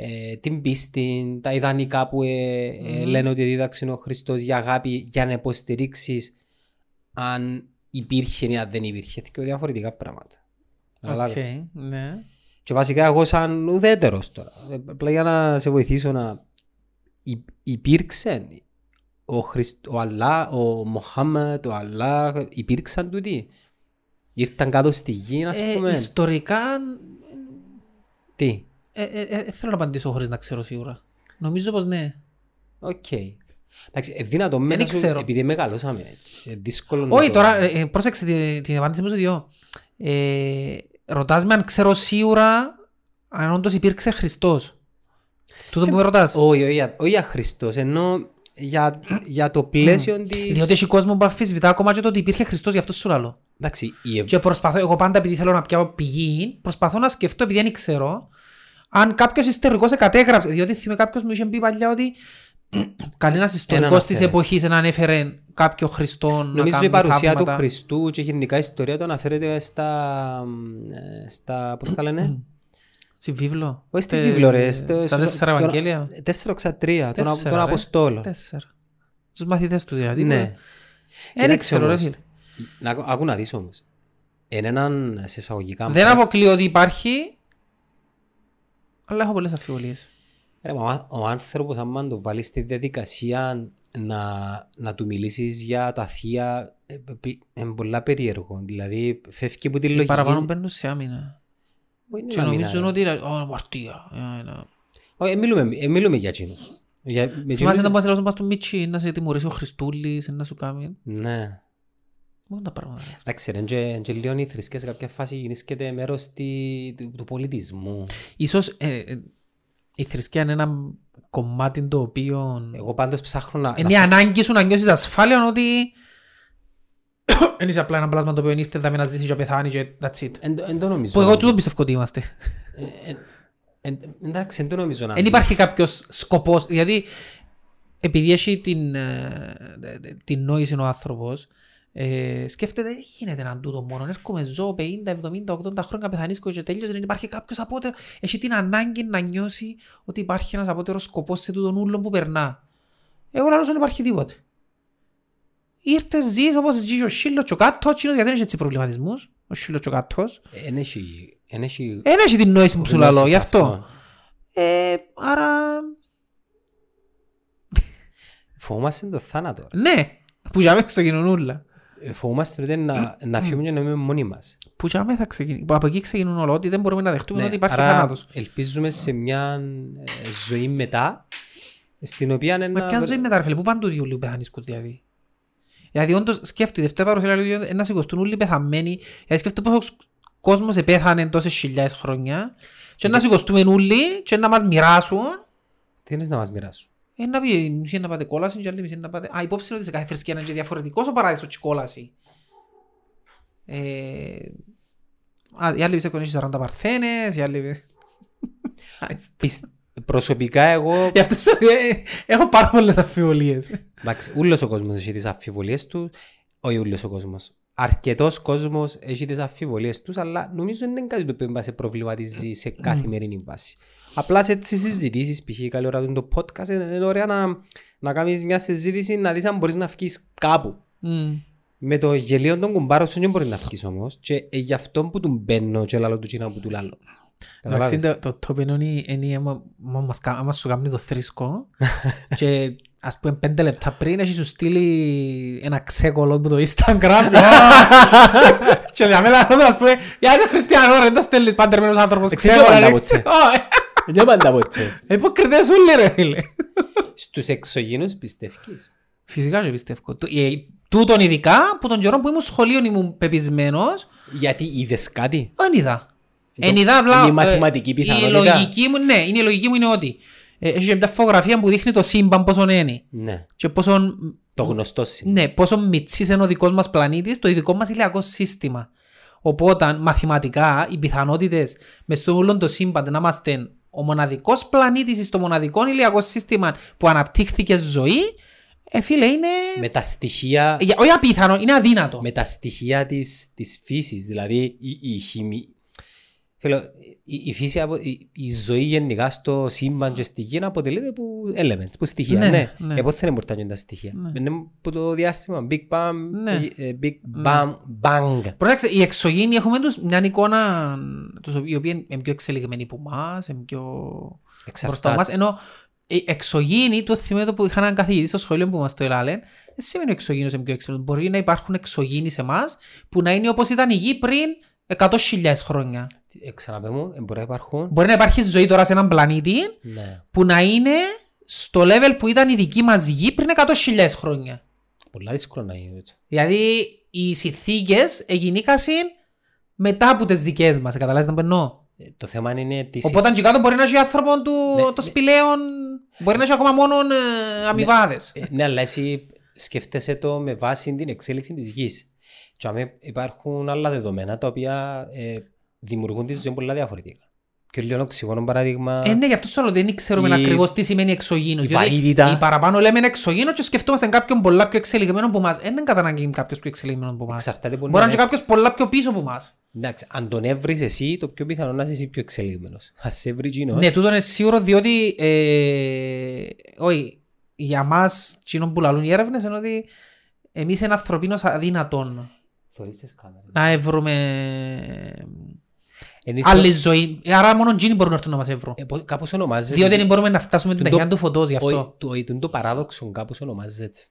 ε, την πίστη, τα ιδανικά που ε, ε, λένε ότι δίδαξε ο Χριστός για αγάπη για να υποστηρίξεις αν υπήρχε ή αν δεν υπήρχε. Και διαφορετικά πράγματα. Καταλάβες. Οκ, ναι. Και βασικά εγώ σαν ουδέτερος τώρα, ε, απλά για να σε βοηθήσω να υ- υπήρξε ο, Χριστ, ο Αλλάχ, ο Μοχάμετ, ο Αλλάχ, υπήρξαν τούτοι; Ήρθαν κάτω στη γη, ας Ε, πούμε; ιστορικά Τι; Ε, ε, ε, ε, θέλω να απαντήσω χωρίς να ξέρω σίγουρα. Νομίζω πως ναι. Οκ. Εντάξει, ε, δυνατό μέσα σου, ξέρω. επειδή μεγαλώσαμε έτσι. ε, Δύσκολο να Όχι το- τώρα, ε, ε, πρόσεξε τη- την απάντηση μου σε δυο. Ε, ρωτάς με αν ξέρω σίγουρα αν όντως υπήρξε Χριστός. Τούτο που με ρωτάς. Όχι, όχι, για- όχι για Χριστός, ενώ για, για το πλαίσιο της... Διότι έχει κόσμο που αφισβητά ακόμα και το ότι υπήρχε Χριστός, γι' αυτό σου λαλώ. Εντάξει, η Ευ... Και προσπαθώ, εγώ πάντα επειδή θέλω να πιάω πηγή, προσπαθώ να σκεφτώ επειδή δεν ξέρω αν κάποιος ιστορικός κατέγραψε. Διότι θυμάμαι κάποιος μου είχε πει παλιά ότι κανένας ιστορικός της αναφέρε. εποχής δεν ανέφερε κάποιο Χριστό να Νομίζω κάνει η παρουσία θαύματα. του Χριστού και γενικά η ιστορία του αναφέρεται στα... ε, στα πώς τα λένε; Στη βίβλο. Όχι στη Τε- βίβλο ρε. στο- Τα στο- τέσσερα τον- Ευαγγέλια. Τέσσερα ξατρία, των, Τέσσερα, των ρε. Αποστόλων. Τέσσερα. Τους μαθητές του δηλαδή. Ναι. Δεν Κοίταξε ξέρω ρε όμως, φίλε. Να, άκου να δεις όμως. Είναι έναν σε εισαγωγικά... Δεν αποκλείω ότι υπάρχει, αλλά έχω πολλές αμφιβολίες. Ρε, μα ο άνθρωπος άμα το βάλει στη διαδικασία να, να του μιλήσεις για τα θεία ε, π- είναι πολλά περίεργο. Δηλαδή φεύγει από τη Οι λογική. παραπάνω μπαίνουν σε άμυνα. Όχι, είναι Και άμυνα, νομίζουν ρε. ότι είναι «Ω, αμαρτία». Ε, ένα- Όχι, ε, μιλούμε, ε, μιλούμε για εκείνους. Για, με Θυμάσαι εκείνους- να πας να πας του Μίτσι να σε τιμωρήσει ο Χριστούλης, να σου κάνει. Ναι. Μόνο τα πράγματα. ρε. Εντάξει, ρε, και, και λίγο η θρησκεία σε κάποια φάση γίνησκεται μέρος τη- του, του πολιτισμού. Ίσως ε, ε, η θρησκεία είναι ένα κομμάτι το οποίο... Εγώ πάντως ψάχνω να... Είναι η ανάγκη σου να νιώσεις ασφάλεια ότι δεν είσαι απλά ένα πλάσμα το οποίο ήρθε δάμε να ζήσει και να πεθάνει και that's it. Εν, το- εν το νομίζω. Που εγώ τούτο πιστεύω ότι είμαστε. Ε, ε, εν- εντάξει, εν το νομίζω να... Δεν υπάρχει κάποιος σκοπός, γιατί επειδή έχει την, ε, την νόηση ο άνθρωπος, ε, σκέφτεται δεν γίνεται να τούτο μόνο. Έρχομαι ζω 50, 70, 80 χρόνια πεθανίσκω και τέλειωσε. Δεν υπάρχει κάποιος απότερο. Έχει την ανάγκη να νιώσει ότι υπάρχει ένας απότερος σκοπός σε τούτον ούλο που περνά. Εγώ λαλώς δεν υπάρχει τίποτε. Ήρθες, ζεις όπως ζεις ο Σίλος και ο Κάτος, εκείνος γιατί δεν έχεις έτσι προβληματισμούς, ο Σίλος και ο Κάτος. Εν έχει... Εν έχει... Δεν έχει την νόηση που σου γνώσεις λαλώ, γι' αυτό. αυτό. Ε, άρα, Φοβόμαστε το θάνατο. ναι, που για μένα ξεκινούν όλα. Ε, Φοβόμαστε ότι να, να φύγουμε και να μείνουμε μόνοι μας. Που για μένα θα ξεκινούν, από εκεί ξεκινούν όλα, ότι δεν μπορούμε να δεχτούμε Ναι, ότι υπάρχει άρα θάνατος. ελπίζουμε σε μια ε, ζωή μετά, στην οποία Μα ένα... ποια ζωή μετά ρε φίλε, πού πάνε το διούλιο πεθανίσκουν δηλαδή; Δηλαδή όντως σκέφτομαι, η Δευτέρα παρουσία λέει ότι να σηκωστούν όλοι πεθαμένοι, γιατί σκέφτομαι πόσο κόσμος επέθανε τόσες χιλιάδες χρόνια και να σηκωστούμε όλοι και να μας μοιράσουν Τι είναι να μας μοιράσουν; Ε, να πει, η μισή να πάτε κόλαση και η άλλη μισή να πάτε... Α, υπόψη είναι ότι σε κάθε θρησκεία είναι και διαφορετικός ο παράδεισος και η κόλαση. Ε... Α, η άλλη πιστεύω έχει 40 παρθένες, η άλλη... Πισ- Προσωπικά εγώ, Γι' αυτό σου ε, έχω πάρα πολλές αμφιβολίες. εντάξει, ούλος ο κόσμος έχει τις αμφιβολίες του, όχι ούλος ο κόσμος. Αρκετός κόσμος έχει τις αμφιβολίες τους, αλλά νομίζω δεν είναι κάτι το οποίο μας σε προβληματίζει σε καθημερινή βάση. Απλά σε έτσι συζητήσεις, π.χ. καλή ώρα του το podcast, είναι είναι ωραία να, να κάνεις μια συζήτηση, να δεις αν μπορείς να βγεις κάπου. Μμ. Με το γελίο των κουμπάρων σου δεν μπορεί να βγεις όμως και ε, γι' αυτό που του μπαίνω και λαλό του κοινά που του λαλό. Εντάξει, Καταλάβες. το, το top είναι, είναι άμα, άμα μας κα- άμα σου κάνει το θρίσκο και ας πούμε πέντε λεπτά πριν έχεις σου στείλει ένα ξέκολο από το Instagram και για μένα να ας πούμε «Γεια είσαι Χριστιανός ρε, δεν τα στέλνεις παντερμένος άνθρωπος Εξής ξέκολα». πάντα ρε, ποτέ. ξέ- Ω, Δεν πάντα από έτσι. ε, Υποκριτές όλοι ρε φίλε. Στους εξωγήνους πιστεύεις; Φυσικά και πιστεύω. Του- ε, Τούτον ειδικά που τον καιρό που ήμουν σχολείο ήμουν πεπισμένος Γιατί είδες κάτι; Δεν είδα. Το- Εν είδα απλά... είναι η ε, μαθηματική Η πιθανότητα. λογική μου, ναι, είναι η λογική μου είναι ότι ε, έχει μια φωτογραφία που δείχνει το σύμπαν πόσο είναι Ναι. και πόσο, Το γνωστό σύμπαν. ναι, πόσο μητσής είναι ο δικός μας πλανήτης, το ειδικό μας ηλιακό σύστημα. Οπότε, μαθηματικά, οι πιθανότητες μες στο όλο το σύμπαν να είμαστε ο μοναδικός πλανήτης στο μοναδικό ηλιακό σύστημα που αναπτύχθηκε ζωή, ε, φίλε, είναι... Με τα στοιχεία, Ε, όχι απίθανο, είναι αδύνατο. με τα στοιχεία της, της φύσης. Δηλαδή η, η χημη... Θέλω, η, η φύση, απο- η, η ζωή γενικά στο σύμπαν και στη γη αποτελείται από elements, από στοιχεία. Ναι, Ναι, ναι. Ε, πότε δεν μπορούν να γίνουν τα στοιχεία. Είναι από το διάστημα. Big Bang, Ναι. ε, ε, Big Bang, Bang. Πρόσεξε, οι εξωγήινοι έχουμε τους μια εικόνα τους, οι οποίοι είναι πιο εξελιγμένοι από εμάς, είναι πιο μπροστά Εξαρτάται. μας, ενώ οι εξωγήινοι, το θυμίζω που είχαν έναν καθηγητή στο σχολείο που μας το έλαλε, δεν σημαίνει ο εξωγήινος είναι πιο εξελιγμένος. Μπορεί να υπάρχουν εξωγήινοι σε εμάς που να είναι όπως ήταν η γη πριν 100.000 χρόνια. Ε, Ξαναπέ μου, ε, μπορεί να υπάρχουν. Μπορεί να υπάρχει ζωή τώρα σε έναν πλανήτη Ναι. που να είναι στο level που ήταν η δική μας γη πριν 100.000 χρόνια. Πολλά δύσκολο να είναι. έτσι. Δηλαδή οι συνθήκες εγινήκασαν μετά από τις δικές μας, καταλάβεις να περνώ. Ε, Το θέμα είναι τις Οπότε και κάτω μπορεί να έχει άνθρωπο του Ναι, το ναι. σπηλαίων, μπορεί να έχει ακόμα μόνο ε, αμοιβάδες. Ε, Ναι, αλλά εσύ σκέφτεσαι το με βάση την εξέλιξη της γης. Και αμέ υπάρχουν άλλα δεδομένα τα οποία ε, δημιουργούν τη ζωή πολλά διαφορετικά. Και λίγο οξυγόνο παράδειγμα. Ε, ναι, γι' αυτό σου λέω ότι δεν ξέρουμε η- ακριβώς τι σημαίνει εξωγήινος. η διότι βαρύτητα. Οι παραπάνω λέμε εξωγήινος και σκεφτόμαστε κάποιον πολλά πιο εξελιγμένο από εμάς. Δεν είναι κατά ανάγκη κάποιος πιο εξελιγμένο από εμάς. Εξαρτάται που Μπορεί να είναι είναι. και κάποιος πολλά πιο πίσω από εμάς. Εντάξει, αν τον έβρεις εσύ, το πιο πιθανό να είσαι εσύ πιο εξελιγμένος. Αν σε βρει εκείνος, Ναι, τούτο είναι σίγουρο διότι ε, όχι, για μας εκείνο που λαλούν οι έρευνες είναι ότι εμείς είναι ανθρωπίνως αδύνατον θωρείς τις κάμερες. να έβρουμε Εν ίσο- άλλη ζωή. Ε, Άρα μόνο εκείνοι μπορούν να έρθουν να μας έβρουν. ε, πώς- Κάπως ονομάζεται. Διότι δεν μπορούμε να φτάσουμε την το- ταχύτητα του φωτός γι' Όχι, αυτό. το- όχι, το- το παράδοξο κάπως ονομάζεται έτσι.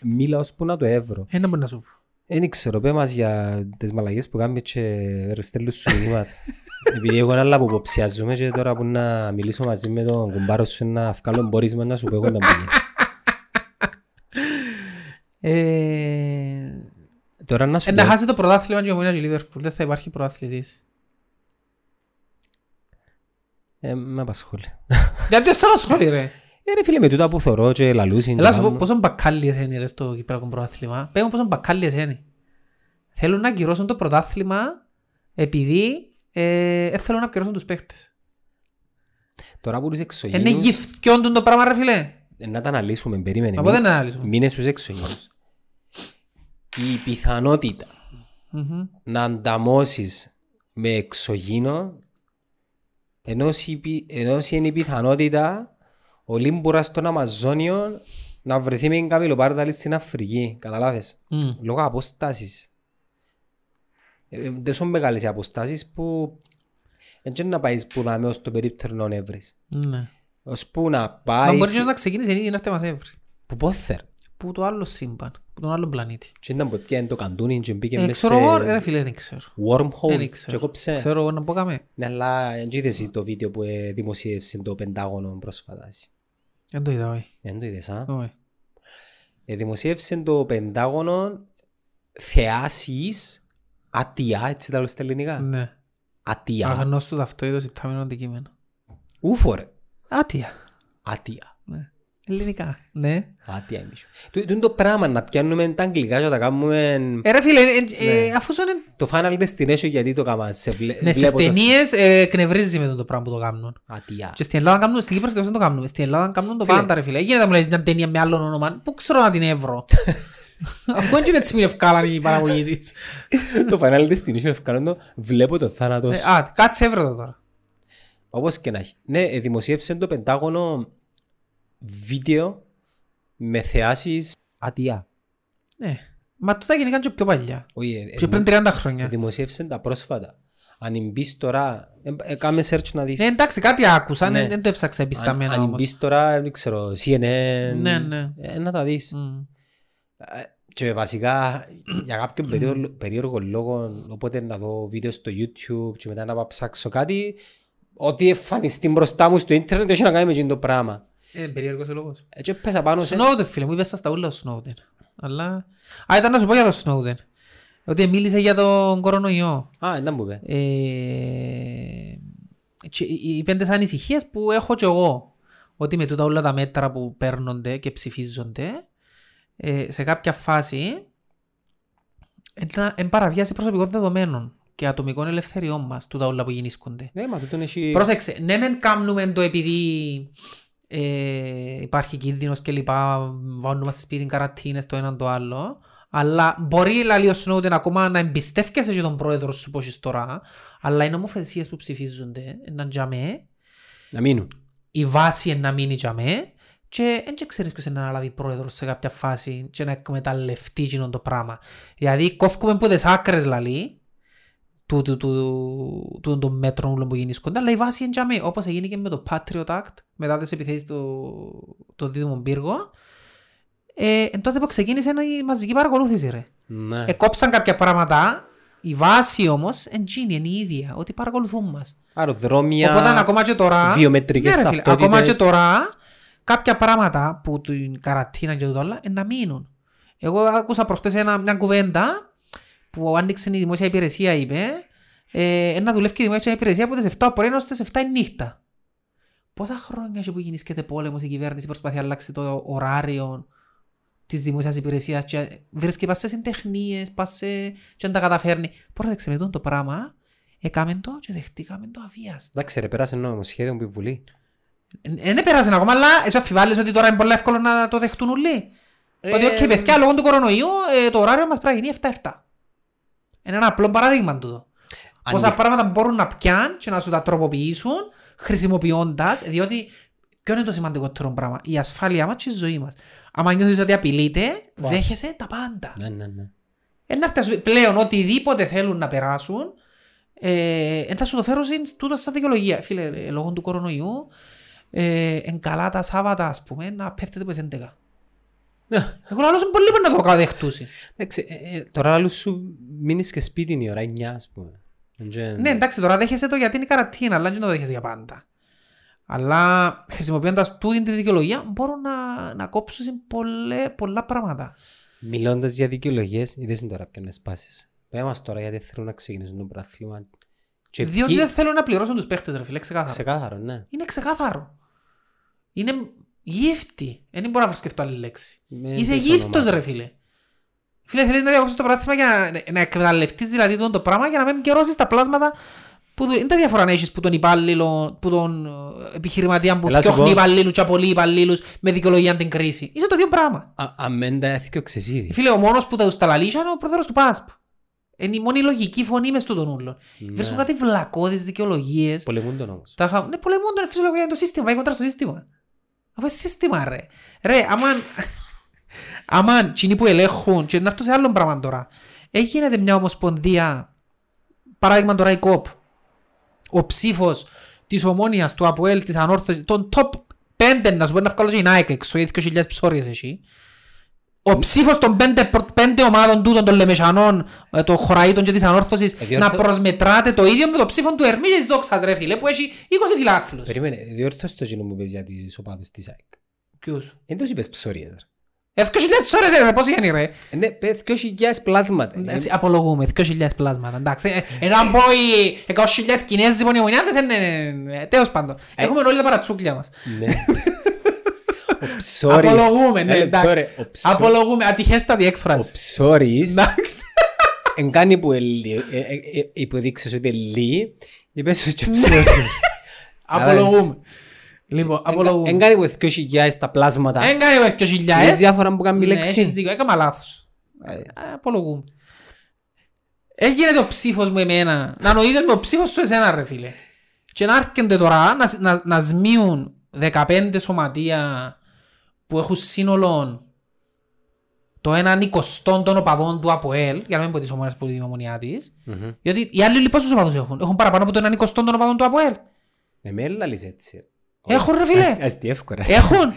Μίλα ώσπου να το έβρω. Ένα μπορεί να σου πω. Δεν ξέρω, πέ μας για τις μαλαγίες που κάνουμε και στέλνουν σου μηνύματα. Επειδή εγώ είναι άλλα που υποψιάζομαι και τώρα που να μιλήσω μαζί με τον κουμπάρο σου να βγάλω εμπόρισμα να σου πω εγώ τα μου γίνει. Ε, Τώρα να σου ε, Να πω, χάσει το πρωτάθλημα και ο Μίνας Λίβερπουλ. Δεν θα υπάρχει πρωτάθλητης. Ε, με απασχολεί. Γιατί σε ασχολεί ρε; Ε, ρε φίλε, με τούτα που θωρώ και λαλούσιν. Έλα και σου πω κάνουν. πόσο μπακάλιες είναι ρε στο Κυπριακό πρωτάθλημα. Πες μου πόσο μπακάλιες είναι. Θέλουν να ακυρώσουν το πρωτάθλημα επειδή ε, δεν θέλουν να ακυρώσουν τους παίχτες. Τώρα που τους Είναι εξωγήνους, γυφκιόντουν το πράγμα ρε φίλε. ε, να τα αναλύσουμε, περίμενε. Μα μην- πότε να αναλύσουμε. Μείνε στους εξωγήνους. Η πιθανότητα Μμμ. να ανταμώσεις με εξωγήινο ενώ η πι- ενώ είναι η πιθανότητα ο Λίμπουρας στον Αμαζόνιο να βρεθεί με καμιλοπάρδαλη στην Αφρική. Καταλάβες; Μμ. Λόγω αποστάσεις. Ε, ε, δεν sont μεγάλες οι αποστάσεις που δεν να πάεις που δάμε ως το περίπτερο να βρεις. Ναι. Ως που να Μα πάεις... μπορεί και να ξεκινήσει ήδη να έρθει μας έβρει. Που πόθερ. Που το άλλο σύμπαν. Που τον άλλο πλανήτη. Και ήταν που πιάνε το καντούνι και μπήκε Ε, μέσα ξέρω εγώ, ρε σε φίλε, δεν ξέρω. wormhole Δεν και ξέρω. κόψε. Ξέρω εγώ να πω κάμε. Ναι, αλλά δεν είδες το βίντεο που ε, δημοσίευσε το Πεντάγωνο πρόσφατα. εσύ. Δεν το είδα, όχι. Δεν το είδες, α; Όχι. Ε, δημοσίευσε το Πεντάγωνο θεάσεις ατιά, έτσι τα λέω στα ελληνικά. Ναι. Ατιά. Αγνώστου ταυτόητος υπτάμενο αντικείμενο. Ούφο ρε. Άτια. Ατιά. Ναι. Ελληνικά. Ναι. Ατιά είναι μισό. Το- το είναι το πράγμα να πιάνουμε τα αγγλικά και να τα κάνουμε Ε, ρε φίλε, ε, ε, αφού σου είναι... το Final Destination γιατί το κάμα. Σε βλέ... Ναι, στις βλέπω το- ταινίες ε, κνευρίζει με το πράγμα που το κάνουν. Ατιά. Και στην Ελλάδα κάνουν, στην Κύπρο δεν το κάνουν. Στην Ελλάδα κάνουν το Φίλε. πάντα ρε φίλε. Γίνεται να μου λες μια ταινία με άλλον όνομα. Πού ξέρω να την εύρω. Αφού δεν είναι έτσι που είναι ευκάλαν η παραγωγή της. Το Final Destination ευκαιρόν το βλέπω το θάνατος Ε, σου. Α, κάτσε έβρε το τώρα. Όπως και να έχει. Ναι, ε, δημοσίευσε το Πεντάγωνο βίντεο με θεάσεις ατιά. Ναι. Μα τούτα γενικά και πιο παλιά. Όχι, ε, Και ε, πριν 30 χρόνια. δημοσίευσε τα πρόσφατα. Αν μπεις τώρα, ε, ε, κάμε search να δεις. Ναι, εντάξει, κάτι άκουσα, Ναι. δεν δεν το έψαξα Αν, επισταμένα αν όμως. μπεις τώρα, δεν ξέρω, CNN, Ναι, ναι. ε, να τα δεις. Μμ. Ε, Και βασικά για κάποιον περίεργο, περίεργο λόγο, όποτε να δω βίντεο στο YouTube και μετά να πάω ψάξω κάτι, ό,τι εμφανιστεί μπροστά μου στο ίντερνετ έχει να κάνει με εκείνο το πράγμα. Ε, περίεργος ο λόγος. Ε, Και πέσα πάνω σε... Snowden, φίλε μου, είπες στα ούλα ο Snowden. Αλλά... Α, ήταν να σου πω για το Snowden. Ότι μίλησε για τον κορονοϊό. Α, δεν μου είπε. Ε, και οι οι πέντες ανησυχίες που έχω και εγώ. Ότι με τούτα όλα τα μέτρα που παίρνονται και ψηφίζονται, ε, σε κάποια φάση εν παραβιάσει προσωπικών δεδομένων και ατομικών ελευθεριών μας, τούτα όλα που γεννήσκονται. Ναι, μα τούτον έχει... Πρόσεξε, ναι μεν κάνουμε το επειδή ε, υπάρχει κίνδυνος και λοιπά, βάλουμε στη σπίτι καρατίνες το έναν το άλλο, αλλά μπορεί λέει ο Σνόντεν ακόμα να εμπιστεύκεσαι και τον πρόεδρο σου που έχεις τώρα, αλλά οι νομοθεσίες που ψηφίζονται να τζαμέ, Να μείνουν. η βάση είναι να μείνει τζαμέ και δεν ξέρεις ποιος είναι να αναλάβει πρόεδρος σε κάποια φάση και να εκμεταλλευτεί εκείνο το πράγμα. Δηλαδή κόφκουμε από τις άκρες λαλή του, του, του, του, των μέτρων όλων που γεννήσκονται, αλλά η βάση είναι τζαμέ. Όπως έγινε και με το Patriot Act, μετά τις επιθέσεις του, του Δίδυμου Πύργο, ε, εν τότε που ξεκίνησε η μαζική παρακολούθηση ρε. Ναι. Εκόψαν κάποια πράγματα, η βάση όμως εντζίνη, είναι η ίδια, ότι παρακολουθούν μας. Αεροδρόμια, Οπότε ακόμα και τώρα. βιομετρικές Ναι, ρε φίλε, ταυτότητες. Ακόμα και τώρα κάποια πράγματα που την καρατίνα και το άλλο να μείνουν. Εγώ άκουσα προχτές ένα, μια κουβέντα που άνοιξε η δημόσια υπηρεσία είπε ε, να δουλεύει και η δημόσια υπηρεσία από τις 7 το πρωί έως τις 7 η νύχτα. Πόσα χρόνια έχει που γεννήσκεται πόλεμος η κυβέρνηση προσπαθεί να αλλάξει το ωράριο της δημόσιας υπηρεσίας και βρίσκει πας σε συντεχνίες, πας σε... και αν τα καταφέρνει. Πρόσεξε με τούτο το πράγμα, έκαμε το και δεχτήκαμε το αβίαστα. Εντάξει ρε, πέρασε νομοσχέδιο από τη Βουλή. Δεν πέρασε ακόμα, αλλά εσύ αμφιβάλλεις ότι τώρα είναι πολύ εύκολο να το δεχτούν όλοι. Ε, Ότι οκ, παιδιά, λόγω του κορονοϊού ε, το ωράριο μας πρέπει να γίνει 7-7. Είναι ένα απλό παράδειγμα τούτο. Αν Πόσα δει- πράγματα μπορούν να πιάνουν και να σου τα τροποποιήσουν χρησιμοποιώντας, διότι ποιο είναι το σημαντικότερο πράγμα, η ασφάλειά μας και η ζωή μας. Αν νιώθεις ότι απειλείται, Φάση. δέχεσαι τα πάντα. Ναι, ναι, ναι. Εν να φτάσουν- πλέον οτιδήποτε θέλουν να περάσουν, ε, εν θα σου το φέρουν συν- τούτο στα δικαιολογία. Φίλε, ε, λόγω του κορονοϊού, ε, εν καλά τα Σάββατα, ας πούμε, να πέφτετε από τις 11. Εγώ λαλώ είναι πολύ που να το καταδεχτούσει. Εντάξει, ε, ε, τώρα άλλο σου μείνεις και σπίτι είναι η ώρα 9 ας πούμε. Δεν- Ναι, εντάξει, τώρα δέχεσαι το γιατί είναι καρατίνα, αλλά δεν το δέχεσαι για πάντα. Αλλά χρησιμοποιώντας τούτη τη δικαιολογία μπορούν να, να κόψουν πολλέ, πολλά πράγματα. Μιλώντας για δικαιολογίες, είδες είναι τώρα ποιον σπάσεις. Πες μας τώρα γιατί θέλουν να ξεκινήσουν το πράθλημα. Και Διότι ποιοι- δεν θέλουν να πληρώσουν τους παίχτες, ρε φίλε, ξεκάθαρα. Ξεκάθαρο, ναι. Είναι ξεκάθαρο. Είναι γύφτη. Δεν μπορώ να σκεφτώ άλλη λέξη. Με Είσαι τις γύφτος ονομάσεις. ρε φίλε. Φίλε θέλεις να διακόψεις το πράθυμα για να, να εκμεταλλευτείς δηλαδή τον το πράγμα για να μην καιρώσεις τα πλάσματα που του- είναι τα διαφορά να έχεις που τον υπάλληλο, που τον ε, επιχειρηματία που Έλα σου φτιάχνει πω. υπαλλήλους και απολύει υπαλλήλους με δικαιολογία την κρίση. Είσαι το ίδιο πράγμα. Α- Αμέντα έθηκε ο ξεσίδη. Φίλε, ο μόνος που τα τους τα λαλίσια είναι ο πρόεδρος του ΠΑΣΠ. Είναι η μόνη λογική φωνή μες του τον ούλων. Ναι. Βρίσκουν κάτι βλακώδεις δικαιολογίες. Πολεμούν τον όμως. Τα είχα... Ναι, πολεμούν τον φυσιολογία είναι το σύστημα, πάει κοντά στο σύστημα. Αφού είναι σύστημα ρε. Ρε, αμάν... αμάν, κοινοί που ελέγχουν, και να έρθω σε άλλο πράγμα τώρα. Έγινε μια ομοσπονδία, παράδειγμα τώρα η ΚΟΠ, ο ψήφος της ομόνιας, του ΑΠΟΕΛ, της Ανόρθωσης, των top 5 να σου πω να βγάλω και η Nike έξω, γιατί 2.000 ψώριες εσύ. Ο ψήφος των πέντε, προ- πέντε ομάδων τούτων των Λεμεσανών, ε, των Χωραΐτων και της Ανόρθωσης, Ε, διόρθω- να προσμετράτε το ίδιο με το ψήφο του Ερμή και της Δόξας ρε φίλε, που έχει 20 φιλάθλους. Περίμενε, διόρθως το κοινό που πες για τις οπάδους της ΑΕΚ. Ποιους. Δεν τους είπες ψωρίες. ρε. Ε, 2.000 ψώριες ρε, πώς είναι ρε. Ε, Ναι, πες 2.000 πλάσματα. Ε, Έτσι, απολογούμε, 2.000 πλάσματα, εντάξει. Ε, Ενώ αν πω οι 100.000 Κινέζοι πονιομονιάτες, είναι τέλος πάντων. Έχουμε όλοι τα παρατσούκλια μας. Ναι. Ο ψώρης. Απολογούμε, ναι, Έλα, εντάξει. ψώρε, Ο ψω- Απολογούμε, ατυχέστατη ο έκφραση. ψώρης Εντάξει. εν κάνει που ελί- ε, ε, ε, υποδείξεις ότι ελί, είπες σου και ψώρης. Απολογούμε. Λοιπόν, Εν απολογούμε. κάνει που 2.000 τα πλάσματα. Εν κάνει με 2.000. Έχεις διάφορα που κάνει η Ναι, λέξη. έχεις δίκιο, έκανα λάθος. Ε, ε, Απολογούμε. Έγινε ο ψήφος μου εμένα. Να νοείται με ο ψήφος σου εσένα ρε φίλε. Και να έρχονται τώρα να, να, να σμίουν 15 σωματεία που έχουν σύνολο το έναν εικοστόν των οπαδών του ΑΠΟΕΛ, για να μην πω τις ομόνες που είναι η ομονιά της, Μμμ. γιατί οι άλλοι πόσους οπαδούς έχουν. Έχουν παραπάνω από το έναν εικοστόν των οπαδών του ΑΠΟΕΛ. Ε, με έλαλες έτσι. Έχουν, ρε φίλε. Ας- Αστιεύκολα. Έχουν.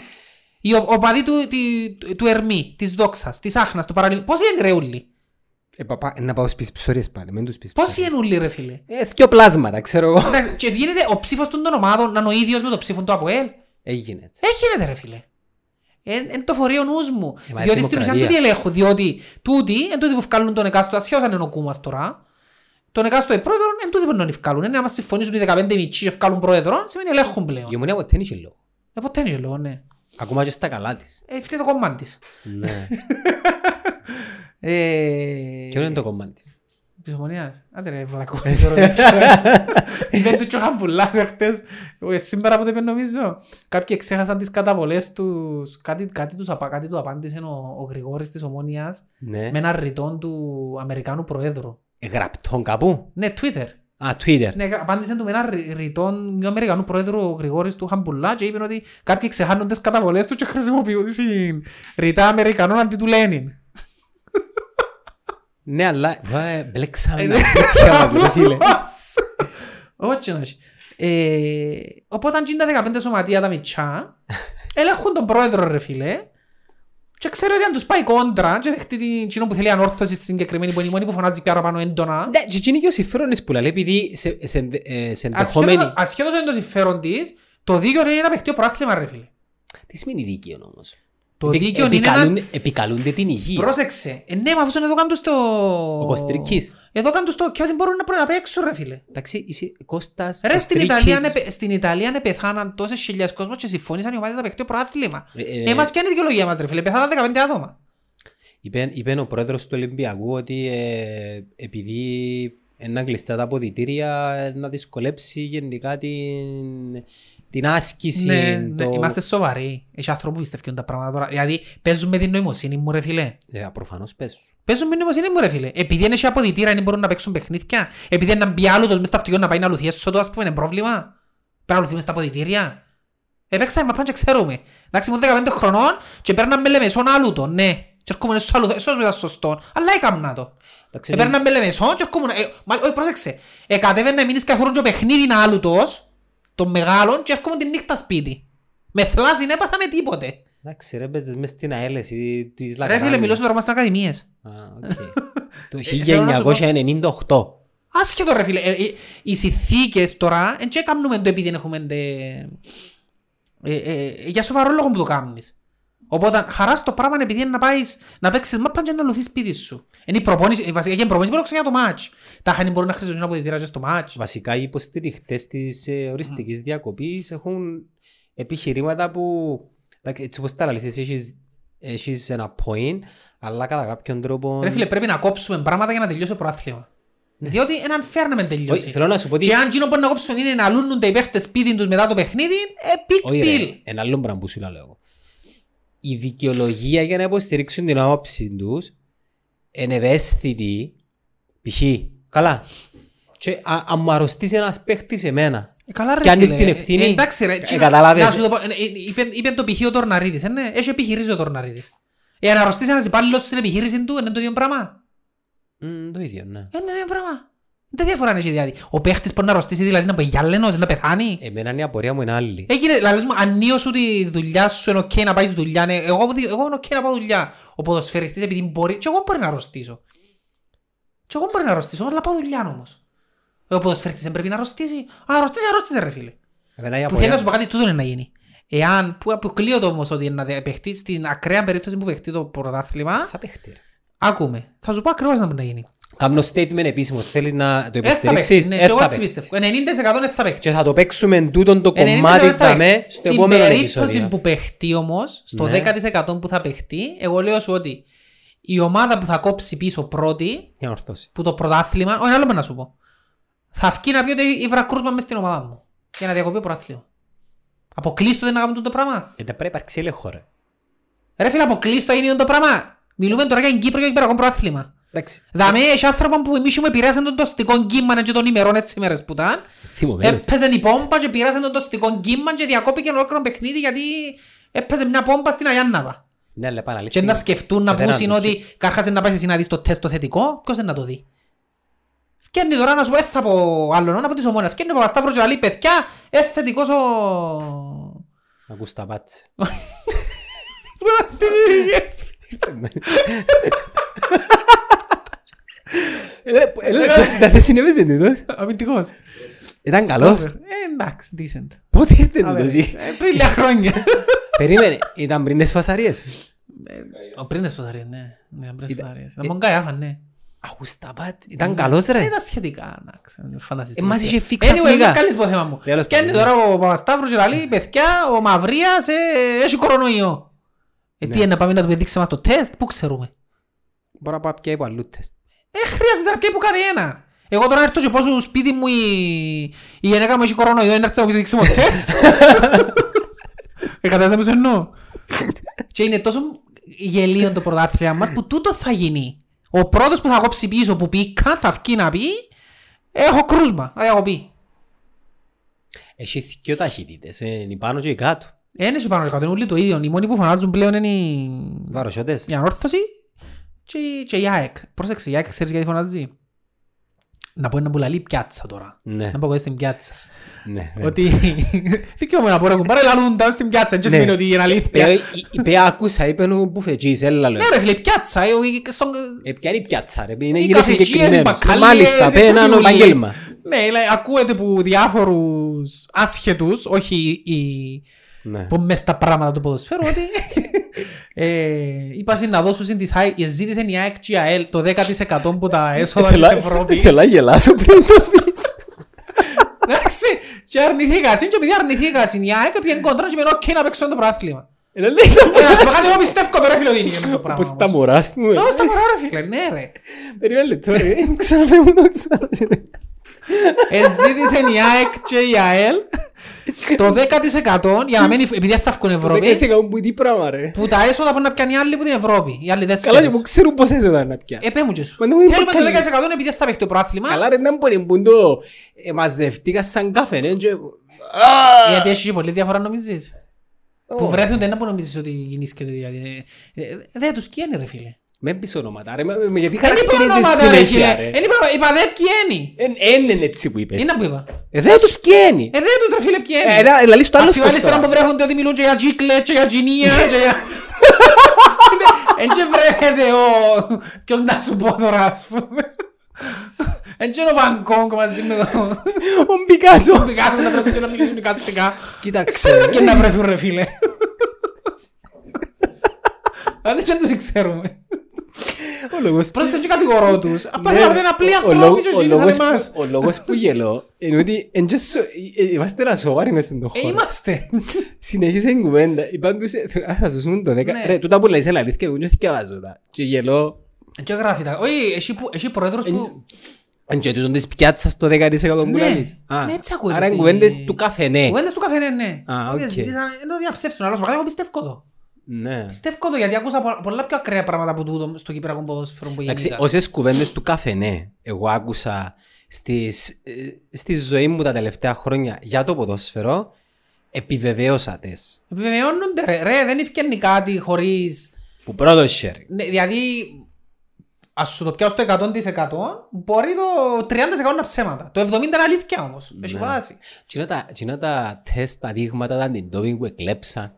Οι ο- οπαδοί του, τη- του Ερμή, της Δόξας, της Άχνας, του Παραλίμου. Πόσοι είναι ρε ούλοι; Ε, παπά, να πάω στις ψωρίες πάλι, μην τους πεις Πόσοι ψωρίες. είναι ούλοι ρε φίλε; Ε, δυο πλάσματα, ξέρω εγώ. Εντάξει, Και γίνεται ο ψήφος των των ομάδων να είναι ο ίδιος με το ψήφο του ΑΠΟΕΛ. Έγινε έτσι. Ε, γίνεται ρε φίλε. Είναι το φορείο νους μου. Ε, μα διότι στην ουσία δημοκρατία. τούτοι ελέγχουν. Διότι τούτοι, εν τούτοι που βγάλουν τον εκάστο, ασχέτως αν είναι ο κούμας τώρα, τον εκάστο πρόεδρο, εν τούτοι που να βγάλουν. Είναι να μας συμφωνήσουν οι 15 μητσί και βγάλουν πρόεδρο, σημαίνει ελέγχουν πλέον. Η ομονία ποτέ δεν είχε λόγο. Ε, ποτέ είναι λόγο, ναι. Ακόμα και στα καλά της. Ε, φταίει το κομμάτι της. Ναι. Ε, Ποιο είναι το κομμάτι της; Της ομονίας. Άντε ρε βλακό. Είπε του και ο Χαμπουλάς εχθές. Ε, Σήμερα που το είπε νομίζω. Κάποιοι ξέχασαν τις καταβολές τους. Κάτι, κάτι, τους, απα- κάτι του απάντησε ο, ο Γρηγόρης της ομονίας Ναι. με ένα ρητόν του Αμερικάνου Προέδρου. Ε, Γραπτόν κάπου. Ναι, Twitter. Α, Twitter. Ναι, απάντησε του με ένα ρι- ρητόν του Αμερικανού Προέδρου ο Γρηγόρης του Χαμπουλά και είπε ότι κάποιοι ξεχάνουν τις καταβολές του και χρησιμοποιούν τις ρητά Αμερικανών αντί του Λένιν. Ναι, αλλά ε, μπλέξαμε τα τέτοια μας, ρε φίλε. Όχι να έχει. Ε, Οπότε αν γίνει τα 15 σωματεία τα μητσά, ελέγχουν τον πρόεδρο ρε φίλε και ξέρω ότι αν τους πάει κόντρα και δεχτεί την κοινό που θέλει ανόρθωση στη συγκεκριμένη που είναι η μόνη που φωνάζει πιο πάνω έντονα Ναι, και εκείνη και ο συμφέρονες που λέει, επειδή σε, σε, ε, σε ενδεχόμενη... ασχέτως, ασχέτως είναι το συμφέρον της το δίκαιο είναι να παιχτεί ο πρόθλημα ρε φίλε. Τι σημαίνει δίκαιο όμως; Το Επι- δίκαιο είναι επικαλούν- ένα... Επικαλούνται την υγεία. Πρόσεξε. Ε, ναι, μα αφού εδώ κάνουν στο... Ο Κωστρικής. Εδώ κάνουν στο... Και ότι μπορούν να πρέπει να παίξουν ρε φίλε. Εντάξει, είσαι Κώστας, Ρε, στην Κωστρίκης. Ιταλία, νεπε- στην Ιταλία ναι, πεθάναν τόσες χιλιάδες κόσμος και συμφώνησαν οι ομάδες να παιχτεί ο προάθλημα. Ε, ε, Ε, μας ποια είναι η δικαιολογία μας ρε φίλε, πεθάναν 15 άτομα. Είπε, είπε ο πρόεδρος του Ολυμπιακού ότι ε, επειδή είναι κλειστά τα αποδητήρια ε, να δυσκολέψει γενικά την, την άσκηση. Ναι, το... ναι, είμαστε σοβαροί. Έχει άνθρωποι που πιστεύουν τα πράγματα τώρα. Δηλαδή, παίζουν με την νοημοσύνη μου ρε φίλε. Ε, προφανώς πες. Παίζουν με την νοημοσύνη μου ρε φίλε. Επειδή είναι σε αποδητήρα, δεν μπορούν να παίξουν παιχνίδια. Επειδή είναι να μπει άλλο μες στα αυτοκίνητα να πάει να λουθεί έσω το, ας πούμε, είναι πρόβλημα. Πρέπει να λουθεί μες στα αποδητήρια. Επέξαμε, μα πάνε και ξέρουμε. Εντάξει, ήμουν 15 χρονών και παίρναμε λεμεσόν άλλου το, ναι. Και έρχομαι στο άλλο, εσώς μετά σωστό. Αλλά έκαμνα το. Εντάξει, Επέρναμε λεμεσόν και έρχομαι, ε, μα, όχι, πρόσεξε. Ε, κατέβαινα μείνεις καθόλου και παιχνίδι είναι άλλου τος, των μεγάλων και έρχομαι τη νύχτα σπίτι. Με θλάση δεν έπαθα με τίποτε. Εντάξει ρε παίζες μες στην ΑΕΛΕΣ της Ρε Λακράνης. φίλε, μιλώ στο δρόμο στην Ακαδημίες. Α, οκ. Το Ε, θέλω να σου πω- 1998. Άσχετο ρε φίλε, ε, ε, οι συνθήκες τώρα, δεν και κάνουμε το επειδή δεν έχουμε τε... ε, ε, για σοβαρό λόγο που το κάνεις. Οπότε χαράς στο πράγμα είναι επειδή είναι να πάεις να παίξεις μάπαν και να λουθείς σπίτι σου. Είναι η προπόνηση, η βασική η προπόνηση μπορεί να ξεκινά το μάτς. Τα χάνει μπορούν να χρησιμοποιήσουν αποδητήρα και στο μάτς. Βασικά οι υποστηριχτές της ε, οριστικής διακοπής έχουν επιχειρήματα που εντάξει, έτσι όπως τα λες εσύ έχεις, έχεις ένα point αλλά κατά κάποιον τρόπο Ρε φίλε, πρέπει να κόψουμε πράγματα για να τελειώσει το προάθλημα. Διότι είναι unfair να μην Όχι, τελειώσει. θέλω να σου πω ότι Και αν εκείνο μπορεί να κόψουν είναι να λούνουν οι παίχτες σπίτι τους μετά το παιχνίδι, ε, big Όχι, ρε, deal. ένα άλλο πράγμα που σου λέω εγώ. Η δικαιολογία για να υποστηρίξουν την άποψη τους είναι ευαίσθητη π.χ. Καλά. Και α- αν μου αρρωστήσει ένας παίχτης εμένα Ε, Καλά ρε Κι αν φίλε. είσαι την ευθύνη, Ε, εντάξει ρε. ε, τσι- καταλάβες. Να σου το πω, ε, ε, είπε- είπε το π.χ. ο Τορναρίδης, ε, ναι, έχει επιχειρήσει ο Τορναρίδης. Ε, αν αρρωστήσει ένας υπάλληλος στην επιχείρηση του, είναι το ίδιο πράγμα. Μμ, το ίδιο, ναι. Ε, Είναι το ίδιο πράγμα. Δεν διαφορά είναι δηλαδή. Ο παίχτης μπορεί να αρρωστήσει δηλαδή να πάει γυάλαινος, να πεθάνει. Εμένα η απορία μου είναι άλλη. Έγινε, δηλαδή, μου, ανίω σου τη δουλειά σου είναι οκ να πάει στη δουλειά. Ναι, εγώ, εγώ είναι οκ να πάω δουλειά. Ο ποδοσφαιριστής επειδή μπορεί, και εγώ μπορεί να αρρωστήσω. Και εγώ μπορεί να αρρωστήσω, αλλά πάω δουλειά όμως. Ο ποδοσφαιριστής δεν πρέπει να αρρωστήσει. Α, αρρωστήσει, αρρώστησε ρε φίλε. Εμένα η Που θέλει να απορία... σου πω κάτι, τούτο είναι να γίνει. Εάν, που αποκλείω το όμως ότι είναι να δε- παιχτεί στην ακραία περίπτωση που παιχτεί το πρωτάθλημα, Θα παίχτε. ρε. άκουμε. Θα σου πω ακριβώς να μπορεί να γίνει. Κάνω statement επίσημος. Θέλεις να το Ε, θα υποστηρίξεις; παίχτει, ναι, Ε, και εγώ θα έτσι παίχτει. πιστεύω. 90% δεν θα παίχτει. Και θα το παίξουμε τούτον το 90% κομμάτι δεν θα θα με παίχτει. στο Στην επόμενο περίπτωση επεισόδιο. που παιχτεί όμως, στο Ναι. 10% που θα παιχτεί, εγώ λέω σου ότι η ομάδα που θα κόψει πίσω πρώτη, Για να ορθώσει. που το πρωτάθλημα, όχι άλλο να σου πω, θα βγει να πει ότι ήβρα κρούσμα μες στην ομάδα μου. Για να διακοπεί ο πρωτάθλημα. Αποκλείστο δεν να κάνουμε τούτο πράγμα. Ε, να πρέπει να υπάρξει έλεγχο ρε. Ρε φίλε, αποκλείστο είναι το πράγμα. Μιλούμε τώρα για την Κύπρο και για Κυπριακό προάθλημα. Εντάξει. Δαμε, έχει άνθρωπο που εμείς έχουμε πειράσει τον τοστικό κύμα και των ημερών έτσι μέρες που ήταν. Θυμωμένος. Έπαιζε η πόμπα και πειράσει τον τοστικό κύμα και διακόπηκε ολόκληρο παιχνίδι γιατί έπαιζε μια πόμπα στην Αγιάνναβα. Ναι, αλλά επαναλήφθη. Και να σκεφτούν να Πεθαίναν πούσουν τους. ότι καρχάς να πάεις εσύ να δεις το τεστ το θετικό, ποιος είναι να το δει. Φκένει τώρα να σου πω, «Ε, θα πω άλλον, να πω της ομόνας. Φκένει ο Παπασταύρος και να λέει, παιδιά, ε, θετικός ο... Ακούς τα πάτσε. Δεν συνέβησε τούτος. Αμυντικός. Ήταν καλός. Ε, εντάξει, decent. Πότε ήρθε Άντε, τούτος. ε, Πριν λίγα χρόνια. Περίμενε, ήταν πριν τις φασαρίες. Ο πριν τις φωταρίες, ναι. Ναι, πριν τις Ήταν- φωταρίες. Ήταν μόνο καράφαν, ναι. Ακούς τα πάτσε. Ήταν καλός ρε. Ήταν σχετικά, εντάξει. φανταστείτε. Ε, μας είχε φίξει Anyway, αφρικά. μην κάνεις το θέμα μου. Τέλος Και είναι πάντων. τώρα ο Παπασταύρος και λέει, παιδιά, ο Μαυρίας ε, έχει κορονοϊό. Ε, Ναι. τι είναι, να πάμε να του δείξει μας το τεστ, πού ξέρουμε; Μπορώ να πάω πια από αλλού τεστ. Ε, χρειάζεται να πιέει που κάνει ένα. Εγώ τώρα έρθω και πω στο σπίτι μου η, η γυναίκα μου έχει κορονοϊό, είναι έρθει να μου δείξει μου τεστ. Ε, κατάλαβες τι σου εννοώ; Και είναι τόσο γελίο το πρωτάθλημα μας που τούτο θα γίνει. Ο πρώτος που θα κόψει πίσω που πήκα θα βγει να πει έχω κρούσμα, θα έχω πει. Έχει δυο ταχύτητες. ε, Είναι πάνω και κάτω. Ένα και πάνω κάτω, είναι όλοι το ίδιο. Οι μόνοι που φωνάζουν πλέον είναι η, Βαροσιώτες. η ανόρθωση και, η- και η ΑΕΚ. Πρόσεξε, η ΑΕΚ ξέρεις γιατί φωνάζει; Να πω ένα που λαλεί πιάτσα τώρα. Ναι, Να πω εγώ στην πιάτσα. ναι. ναι. Ότι δικαιώμαι να πω ρε κουμπάρε λαλούν τα στην πιάτσα. Δεν Ναι. σημαίνει ότι είναι αλήθεια. Ε, η- Είπε άκουσα, είπε ο μπουφετζής, έλα λέω. Ναι ρε φίλε, πιάτσα. ε, ο- στον- Ε, ποια είναι η πιάτσα ρε, είναι Οι είναι καφετζίες, οι συγκεκριμένος. μπακάλιες, Μάλιστα, οι πέ έναν τούτοι ούλοι. επαγγέλμα. Ναι, λέει, ακούεται που διάφορους άσχετους, όχι οι, Ναι. που μες στα πράγματα του ποδοσφαίρου, ότι ε, είπα να δώσουν της ΑΕΚ, ζήτησε η ΑΕΚ και η ΑΕΛ το 10% που τα έσοδα της Ευρώπης. Θέλω να γελάσω πριν το πεις. Εντάξει, και αρνηθήκα, συν και επειδή αρνηθήκα, συν η ΑΕΚ πήγαινε κόντρα και με οκ να παίξω το πρωτάθλημα. Ε, λέει, Ε, Να σου πω κάτι, εγώ πιστεύω τώρα φίλε ότι είναι και με το πράγμα. Όπως τα όμως. μωράς, ας πούμε. Όμως τα μωρά ρε φίλε, ναι ρε. Περίμενε λεπτό ρε, ξαναπέ μου το ξανά. Εζήτησε η ΑΕΚ και η ΑΕΛ το 10% για να μένει, επειδή δεν θα βγουν Ευρώπη. Ευρώπη, κάνουν που τι πράγμα ρε. που τα έσοδα που να πιάνει οι άλλοι που την Ευρώπη. Οι άλλοι Καλά και τέσσερις. που ξέρουν πώς έσοδα να πια. Ε, πέ μου και σου. Μα δεν μου είπε Θέλουμε το καλή. 10% επειδή δεν θα παίξει το πρόθλημα. Καλά ρε, να μπορεί που το ε, μαζευτήκα σαν καφέ, ναι, και... Γιατί έχει πολύ διαφορά νομίζεις; Που βρέθονται να που νομίζεις ότι γεννήσκεται δηλαδή. Ε, ε, Δεν τους καίνε ρε φίλε. Με πεις ονόματα ρε, μα- μα- γιατί Δεν είπα χαρακτηρίζεις ονόματα ρε φίλε. συνέχεια ρε. Δεν είπα, είπα δε πιένει. Εν είναι έτσι που είπες. Είναι που είπα. Ε, δεν τους πιένει. Ε, δεν τους ρε φίλε Ε, πιένει. να- λαλείς το άλλο Αυτοί βάλεις σκοπό τώρα που τώρα. βρέχονται ότι μιλούν και για τζίκλε και για τζινία και για... Εν και βρέχεται ο... Ποιος να σου πω τώρα ας πούμε. Εν και είναι ο Βαν Κόγκ μαζί με το... Ο Μπικάσο. Ο Πικάσο που να βρεθούν και να μιλήσουν εικαστικά. Κοίταξε. Ξέρουμε και να βρεθούν ρε φίλε. Αν δεν τους ξέρουμε. Ο λόγος Πρόσεξε και κατηγορώ τους. Απλά Ναι, θέλαμε να είναι απλοί ο ανθρώποι λόγος- και ο γίνεσαν λόγος εμάς. που- Ο λόγος που γελώ είναι ότι εν και σο- ε, ε, είμαστε ένα σοβαροί μες στον Ε, χώρο. είμαστε. Συνέχισε η κουβέντα. Είπαν τους, ε, α, θα σου ζουν το 10. Ναι. Ρε, τούτα που λέει είναι αλήθεια, εγώ δεν θυκευάζω τα. Και γελώ. Και γράφει τα... Όχι, εσύ που- εσύ πρόεδρος που... Εν και τούτον της πιάτσας το 10% που Ναι. λαλείς. Α, Ναι, έτσι ακούγεται Άρα είναι στη- κουβέντες του καφενέ. Κουβέντες του καφενέ, ναι. Α, Ότι οκ. ζητήσαμε- Δεν το διαψεύσουν, αλλά εγώ πιστεύω το. Ναι. Πιστεύω το γιατί άκουσα πο- πολλά πιο ακραία πράγματα από τούτο στο Κυπριακό ποδόσφαιρο που Εντάξει, γεννήκα. όσες κουβέντες του καφενέ εγώ άκουσα στις, ε, στη ζωή μου τα τελευταία χρόνια για το ποδόσφαιρο, επιβεβαίωσα τες. Επιβεβαιώνονται ρε, ρε, δεν ευκαινεί κάτι χωρίς... Που πρώτο χέρι. Ναι, δηλαδή, ας σου το πιάω στο 100% μπορεί το 30% να ψέματα. Το 70% είναι αλήθεια όμως. Έχει Ναι. βάση. Τι είναι τα- τι είναι τα τεστ, τα δείγματα, τα αντιντόπινγκ που εκλέψαν.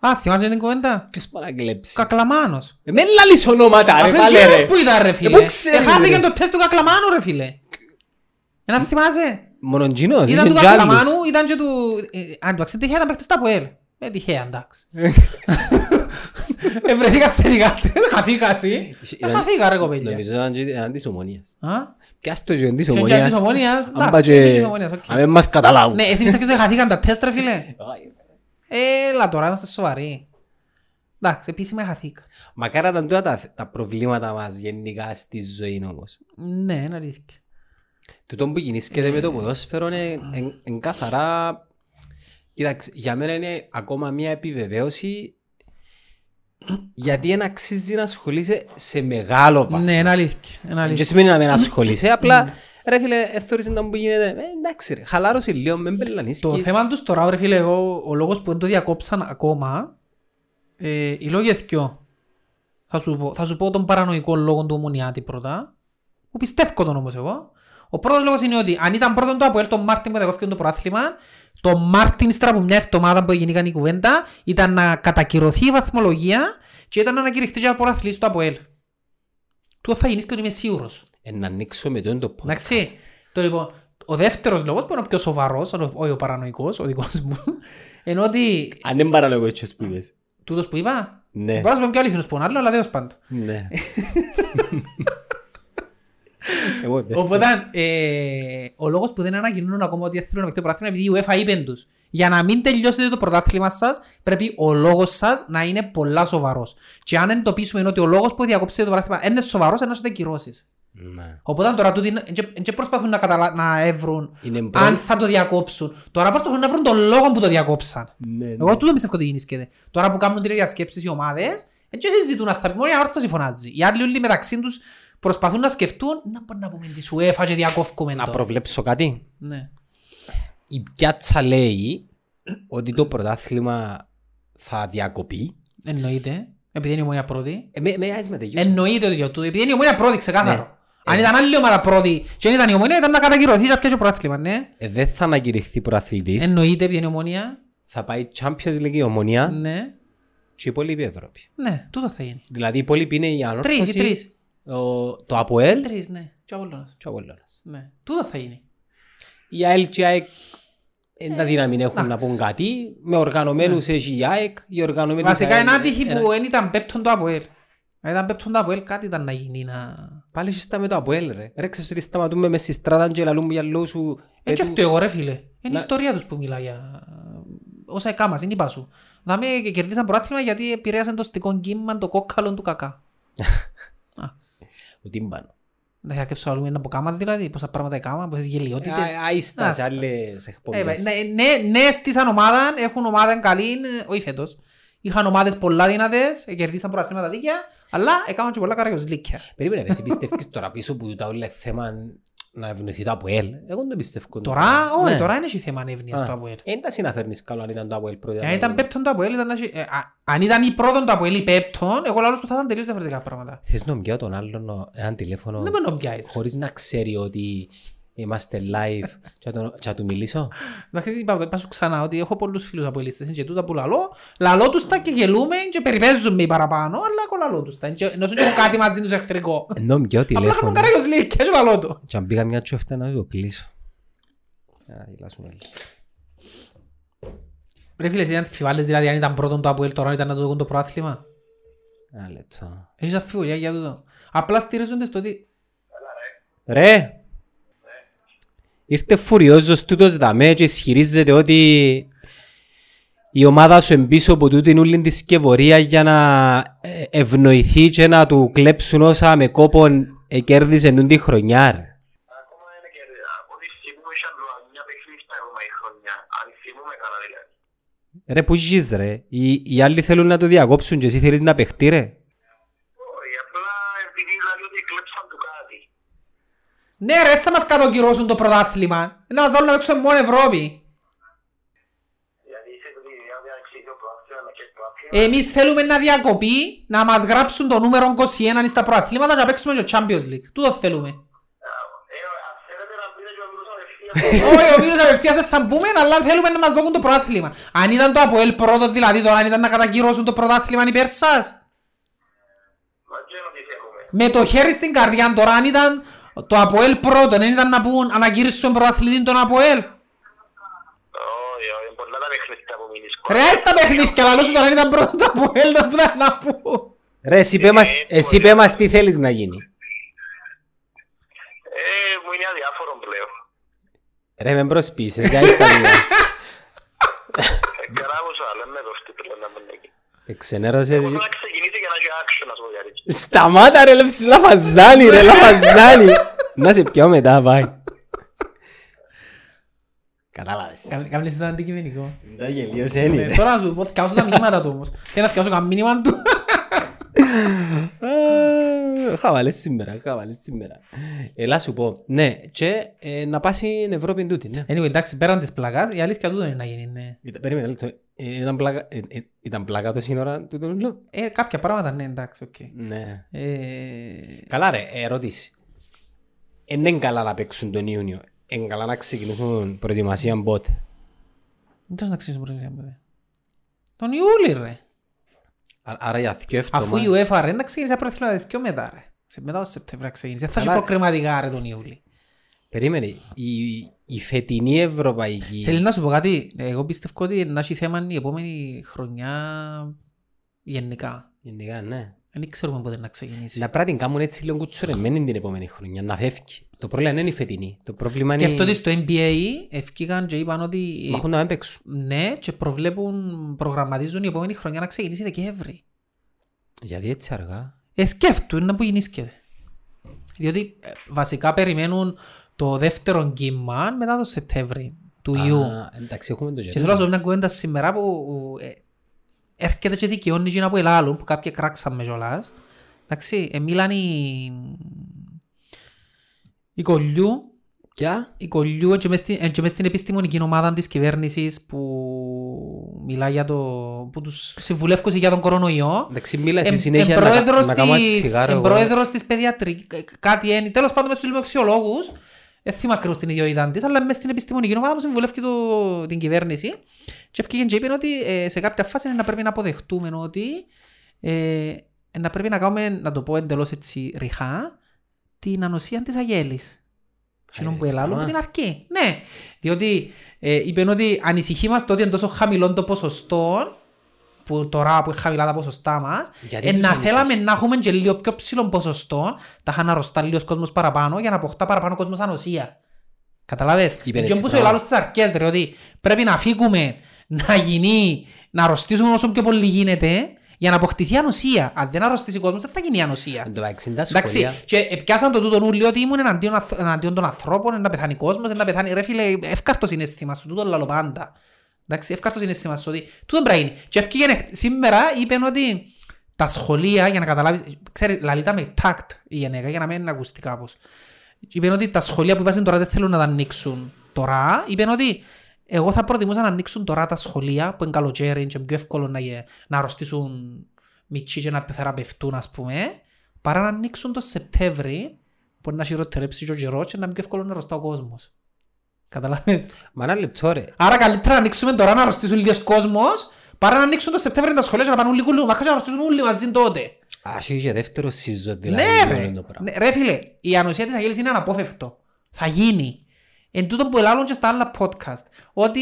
Α, θυμάσαι την κουβέντα; Ποιος παρακλέψει. Κακλαμάνος. Ε, Μην λαλείς ονόματα ρε Αφού πάλε εκείνος ρε. που ήταν ρε Ε, φίλε. πού ξέρεις, Εχάθηκε ρε. το τεστ του Κακλαμάνου ρε φίλε. Ένα θυμάσαι. Μόνον Τζίνος, Ήταν είσαι του κι άλλους. Κακλαμάνου, ήταν και του... ε, Αν του αξίζει τυχαία ήταν παίχτες τα ΠΟΕΛ. Ε, τυχαία, εντάξει. Ε, βρεθήκα θετικά. Χαθήκα εσύ. Ε, χαθήκα ρε κοπέλια. Νομίζω ήταν και έναν της ομονίας. Α, Πιάσ' το και της και ομονίας. της ομόνιας. Αν εντάξει, πάει και και... της ομόνιας, οκ. Αν δεν μας καταλάβουν. Ναι, εσύ πιστεύεις ότι χαθήκαν τα τεστ ρε φίλε; Άι, Έλα τώρα, είμαστε σοβαροί. Εντάξει, επίσημα χαθήκα. Μακάρα ήταν τώρα τα, τα προβλήματα μας γενικά στη ζωή όμως. Ναι, είναι αλήθεια. Τούτο που γεννήσκεται με το ποδόσφαιρο είναι εν, εν καθαρά... Κοίταξε, για μένα είναι ακόμα μια επιβεβαίωση γιατί δεν αξίζει να ασχολείσαι σε μεγάλο βαθμό. Ναι, είναι αλήθεια. είναι Δεν αλήθεια. σημαίνει να μην ασχολείσαι, απλά ρε φίλε, εθώρησες να που γίνεται. Ε, εντάξει ρε, χαλάρωσες λίγο, με μπελανίσκεις. Το θέμα τους τώρα, ρε φίλε, εγώ, ο λόγος που δεν το διακόψαν ακόμα, ε, οι λόγοι εθκιό. Θα σου, πω, θα σου πω τον παρανοϊκό λόγο του Ομονιάτη πρώτα, που πιστεύω τον όμως εγώ. Ο πρώτος λόγος είναι ότι αν ήταν πρώτον το Αποέλ τον Μάρτιν που διακόφηκε το προάθλημα, το Μάρτιν ύστερα από μια εβδομάδα που έγινε η κουβέντα, ήταν να κατακυρωθεί η βαθμολογία και ήταν να ανακηρυχτεί και από πρωταθλητής το Αποέλ. Τούτο θα γίνεις και ότι είμαι σίγουρος. Ε, να ανοίξω με τον το podcast. Εντάξει. Το λοιπόν, ο δεύτερος λόγος που είναι ο πιο σοβαρός, ο- όχι ο παρανοϊκός, ο δικός μου, είναι ότι Αν δεν παραλογώ έτσι που είπες. τούτος που είπα, Ναι. μπορώ να σου πω πιο αλήθινος που είναι άλλο, αλλά δεν ως πάντο. Ναι. Εγώ δεν. Οπότε, ε, ο λόγος που δεν ανακοινώνουν ακόμα ότι θέλουν να παίξει το πρωτάθλημα είναι επειδή η UEFA είπε τους. Για να μην τελειώσετε το πρωτάθλημα σας, πρέπει ο λόγος σας να είναι πολλά σοβαρός. Και αν εντοπίσουμε ότι ο λόγος που διακόψετε το πρωτάθλημα είναι σοβαρός, να έχετε κυρώσεις. Ναι. Οπότε τώρα τούτοι δεν προσπαθούν να, καταλα... να εύρουν Είναι αν πρώτη- θα το διακόψουν. Τώρα προσπαθούν να βρουν τον λόγο που το διακόψαν. Ναι, ναι. Εγώ τούτο πιστεύω ότι γίνησκεται. Τώρα που κάνουν διασκέψεις οι ομάδες, δεν συζητούν αν θα πει, μόνο η ανόρθωση φωνάζεις. Οι άλλοι όλοι μεταξύ τους προσπαθούν να σκεφτούν να μπορούμε να πούμε της UEFA και διακόφκουμε Να το. προβλέψω κάτι. Ναι. Η πιάτσα λέει ότι το πρωτάθλημα θα διακοπεί. Εννοείται. Επειδή είναι η ομόνια πρώτη. Ε, με, με άις με τελειώσω. Εννοείται ότι τούτο. Επειδή είναι η ομόνια πρώτη, ξεκάθαρο. Ναι. Αν ήταν άλλη ομάδα πρώτη και δεν ήταν η ομόνια, ήταν να κατακυρωθεί και να πιάσει το πρωτάθλημα, ναι. Ε, δεν θα ανακηρυχθεί προαθλητής. Εννοείται επειδή είναι η ομόνια. Θα πάει Champions League η Ομονία Ναι. και η υπόλοιπη Ευρώπη. Ναι, τούτο θα γίνει. Δηλαδή η υπόλοιπη είναι η Ανόρθωση, Τρεις, οι τρεις. Ο- το ΑΠΟΕΛ Τρεις, ναι. Και ο Απολλώνας. και ο Απολλώνας. Ναι. Τούτο θα γίνει. Η ΑΕΛ και η ΑΕΚ δεν τα δύναμη έχουν να εντάξει. πούν κάτι. Με οργανωμένους έχει η ΑΕΚ, οι οργανωμένοι Ναι. Βασικά της είναι ΑΕΚ, άτυχη ε, που δεν ήταν πέπτον το Αποέλ. Αν ήταν πέπτον το Αποέλ κάτι ήταν να γίνει να... Πάλι εσύ με το ΑΠΟΕΛ ρε. Ρε ξέρεις ότι σταματούμε μες στη στράτα και λαλούμε για λόγους σου. ε, Έτσι του- αυτό εγώ ρε φίλε. Είναι η Να- ιστορία τους που μιλά για... Όσα εκάμας, είναι είπα σου. Να με κερδίσαν προάθλημα γιατί επηρέασαν το στικό κύμα το κόκκαλο του κακά. Α, Ο Τίμπανο. Να θα αρκέψω να λέμε από κάμα δηλαδή, πόσα πράγματα εκάμα, πόσες γελιότητες. Α- Άιστας σε Άστα. άλλες Ε, εκπομπές. ναι, ναι, ναι, στήσαν ομάδα, έχουν ομάδα καλή, ε, όχι φέτος. Είχαν ομάδες πολλά δυνατές, ε, κερδίσαν προαθλήματα δίκαια, αλλά έκαναν και πολλά καραγιοσλίκια. Περίμενε, ρε, εσύ πιστεύεις τώρα πίσω που τα όλα θέμα να ευνοηθεί το ΑΠΟΕΛ. Εγώ δεν το πιστεύω. Τώρα, όχι, Ναι. τώρα είναι και θέμα ανεύνοια στο Α, Αποέλ. εν τα συναφέρνεις καλό αν ήταν το ΑΠΟΕΛ πρώτα. Αν ήταν πέπτον το Αποέλ, ήταν να έχει- ε, α- αν ήταν η πρώτον το Αποέλ ή πέπτον, εγώ λάλλον σου θα ήταν τελείως διαφορετικά πράγματα. Θες να μου πιάω τον άλλον ο- ένα τηλέφωνο Δεν με νομπιάζεις. χωρίς να ξέρει ότι είμαστε live και να τον- και να του μιλήσω; Εντάξει, είπα, είπα σου ξανά ότι έχω πολλούς φίλους Αποελίστες και τούτα που λαλώ, λαλώ τους τα και γελούμε και περιπέζουμε παραπάνω, αλλά έχω λαλώ τους τα. Και- Ενώ σου και έχω κάτι μαζί τους εχθρικό. Ενώ μου πιάω Απλά κάνουν τηλέφωνο καραγιοσλίκια και λαλώ το. και αν πήγα μια τσόφτα να το κλείσω. Α, γελάσουμε λίγο. Ρε φίλε, εσύ αμφιβάλλεις δηλαδή αν ήταν πρώτον το Αποέλ τώρα ήταν να το δουν το προάθλημα; Ένα λεπτό. Έχεις αμφιβολία για τούτο. Απλά στηρίζονται στο ότι Ρε! Ήρθε φουριόζος τούτος δαμέ και ισχυρίζεται ότι η ομάδα σου εμπίσω από τούτην όλη της σκευωρία για να ε, ευνοηθεί και να του κλέψουν όσα με κόπον εκέρδισε νουν τη χρονιά. ρε. Ακόμα είναι και από τη θυμούμαι είχαν μια παιχνίδια ακόμα η χρονιά. Αν θυμούμαι καλά δηλαδή. Ρε που ζεις ρε, οι, οι άλλοι θέλουν να το διακόψουν και εσύ θέλεις να παιχτεί ρε. Όχι, απλά επειδή δηλαδή ότι κλέψαν του κάτι. Ναι ρε θα μας κατοκυρώσουν το πρωτάθλημα. Να μας δώσουν να παίξουμε μόνο Ευρώπη. Γιατί είσαι ότι δηλαδή αν ξέρει ο προάθλημα να και προάθλημα. Εμείς θέλουμε να διακοπεί, να μας γράψουν το νούμερο 21 στα προαθλήματα και να παίξουμε το Champions League. Τούτο θέλουμε. Ε, αν θέλετε να πείτε και ο Μύρος απευθείας. Όχι, ο Μύρος απευθείας δεν θα μπούμε, αλλά θέλουμε να μας δώσουν το πρωτάθλημα. Αν ήταν το Αποέλ πρώτο δηλαδή τώρα, αν ήταν να κατακυρώσουν το πρωτάθλημα υπέρ σας. Μα και ότι θέλουμε. Με το χέρι στην καρδιά τώρα, αν ήταν το Αποέλ πρώτο, δεν ήταν να πούν ανακήρυσσουν πρωταθλητή τον Αποέλ. Όχι, όχι, πολλά τα παιχνίδια που μείνεις Ρε στα παιχνίδια, αλλά σου τώρα αν ήταν πρώτο το Αποέλ, να πούν να πούν. Ρε εσύ πέ μας, εσύ πέ μας τι θέλεις να γίνει. Ε, μου είναι αδιάφορο πλέον. Ρε με προσπίσεις, για στα μία. Ε, Καλά μου σου λέμε το τι πλέον να μην εκεί. Εξενέρωσες. Πώς να ξεκινήσει και να έχει action, ας πω γιατί. Σταμάτα ρε λέψη λαφαζάνι ρε λαφαζάνι. Να σε πιάω μετά πάει. Κατάλαβες. Κάμνες ένα αντικειμενικό. Τα γελίος Ε, είναι. Τώρα να σου πω, θυκαώσω τα μηνύματα του όμως. Θέλω να θυκαώσω κανένα μήνυμα του. Χαβαλές σήμερα, χαβαλές σήμερα. Έλα σου πω. Ναι, και ε, να πάει στην Ευρώπη τούτη, ναι. Anyway, εντάξει, πέραν της πλαγάς, η αλήθεια τούτο είναι να γίνει, ναι. Ήταν- Περίμενε, λεπτό. Ε, Ήταν πλάκα, ε, ε, ήταν πλάκα το σύνορα του τούτου. Ε, κάποια πράγματα, ναι, εντάξει, οκ. Ναι. Ε, Καλά ρε, ερώτηση. Είναι καλά να παίξουν τον Ιούνιο. Είναι καλά να ξεκινήσουν προετοιμασία πότε. Δεν τόσο να ξέρεις μπορεί να πει. Τον Ιούλη, ρε. Α- Άρα για δυο Αφού η εβδομάδες. UEFA, ρε, να ξεκινήσει να προεθλάδες πιο μετά, ρε. Σε μετά ως Σεπτέμβρη να ξεκινήσει. Δεν θα έχει Καλά. προκριματικά, ρε, τον Ιούλη. Περίμενε, η, η φετινή Ευρωπαϊκή... Θέλεις να σου πω κάτι; Εγώ πιστεύω ότι να έχει θέμα η επόμενη χρονιά γενικά. Γενικά, ναι. Δεν ξέρουμε πότε να ξεκινήσει. Να πρέπει να την κάνουν έτσι λίγο κουτσορεμένη την επόμενη χρονιά, να φεύγει. Το πρόβλημα δεν είναι η φετινή. Το πρόβλημα είναι... Σκέφτονται στο NBA, ευκήκαν και είπαν ότι Μαχούν να μην παίξουν. ναι και προβλέπουν, προγραμματίζουν η επόμενη χρονιά να ξεκινήσει Δεκέμβρη. Γιατί έτσι αργά; Ε, σκέφτουν να που γεννήσκεται. Διότι ε, βασικά περιμένουν το δεύτερο κύμα μετά το Σεπτέμβρη του Ιού. Α, εντάξει, έχουμε το Και γερό. θέλω να σου πω μια κουβέντα σήμερα που ε, έρχεται και δικαιώνει εκείνα που ελάλουν, που κάποιοι κράξαμε κιόλας. Εντάξει, ε, μίλαν οι... οι κολλιού, Ποια; οι κολλιού ε, και μες στην- ε, και μες στην επιστημονική ομάδα της κυβέρνησης που μιλά για το... που τους συμβουλεύκουν για τον κορονοϊό. Εντάξει, μίλα στη Εμ- συνέχεια να, εμπρόεδρος να κάνω ένα της- τσιγάρο. εγώ. Εμπρόεδρος της παιδιατρικής, κάτι είναι, τέλος πάντων με τους λιμοξιολόγους, δεν θυμάμαι ακριβώς την ιδιότητα της, αλλά μες στην επιστημονική ομάδα που συμβουλεύει το, την κυβέρνηση και ευκήγε και είπε ότι ε, σε κάποια φάση είναι να πρέπει να αποδεχτούμε ότι ε, να πρέπει να κάνουμε, να το πω εντελώς έτσι ρηχά, την ανοσία της αγέλης. Συνόν που έτσι, ελάλουμε α. την αρκεί. Ναι, διότι ε, είπε ότι ανησυχεί μας το ότι είναι τόσο χαμηλό το ποσοστό που τώρα που είναι χαμηλά τα ποσοστά μας Γιατί ε, τους να ανησυχεί; θέλαμε να έχουμε και λίγο πιο ψηλό ποσοστό τα είχαν αρρωστά λίγος κόσμος παραπάνω για να αποκτά παραπάνω κόσμος ανοσία. Καταλάβες; Είπε Και έτσι όπως ο πράγμα. Ελλάδος της αρκές ρε ότι πρέπει να φύγουμε να γίνει να αρρωστήσουμε όσο πιο πολύ γίνεται για να αποκτηθεί ανοσία. Αν δεν αρρωστήσει ο κόσμος δεν θα γίνει ανοσία. Εν τω μεταξύ, τα Εντάξει, σχολεία... και ε, πιάσαν το τούτο νουλί ότι ήμουν εναντίον, αθ- εναντίον των ανθρώπων, να πεθάνει κόσμος, να πεθάνει... Ρε φίλε, εύκαρτο συναίσθημα σου, τούτο λαλό πάντα. Εντάξει, εύκαρτο συναίσθημα σου, ότι τούτο πρέπει να γίνει. Και ευκήγε εχ- σήμερα, είπαν ότι τα σχολεία, για να καταλάβεις, ξέρεις, λαλίτα με τάκτ η γενέκα, για να μην ακουστεί κάπως. Είπαν ότι τα σχολεία που είπαν τώρα δεν θέλουν να τα ανοίξουν τώρα, είπαν ότι εγώ θα προτιμούσα να ανοίξουν τώρα τα σχολεία που είναι καλοκαίρι και είναι πιο εύκολο να, γε- να αρρωστήσουν μητσί και να θεραπευτούν ας πούμε παρά να ανοίξουν το Σεπτέμβρη που είναι να χειροτερέψει και ο καιρός και να είναι πιο εύκολο να αρρωστά ο κόσμος. Καταλάβες; Μα ένα λεπτό ρε. Άρα καλύτερα να ανοίξουμε τώρα να αρρωστήσουν λίγες κόσμος παρά να ανοίξουν το Σεπτέμβρη τα σχολεία και να πάνε όλοι κουλού. Μα να αρρωστήσουν όλοι μαζί τότε. Ας είχε δεύτερο season δηλαδή. Ναι όλο ρε. το πράγμα. Ναι, ρε φίλε, η ανοσία της αγέλης είναι αναπόφευκτο. Θα γίνει. Εν τούτο που ελάλλουν και στα άλλα podcast. Ότι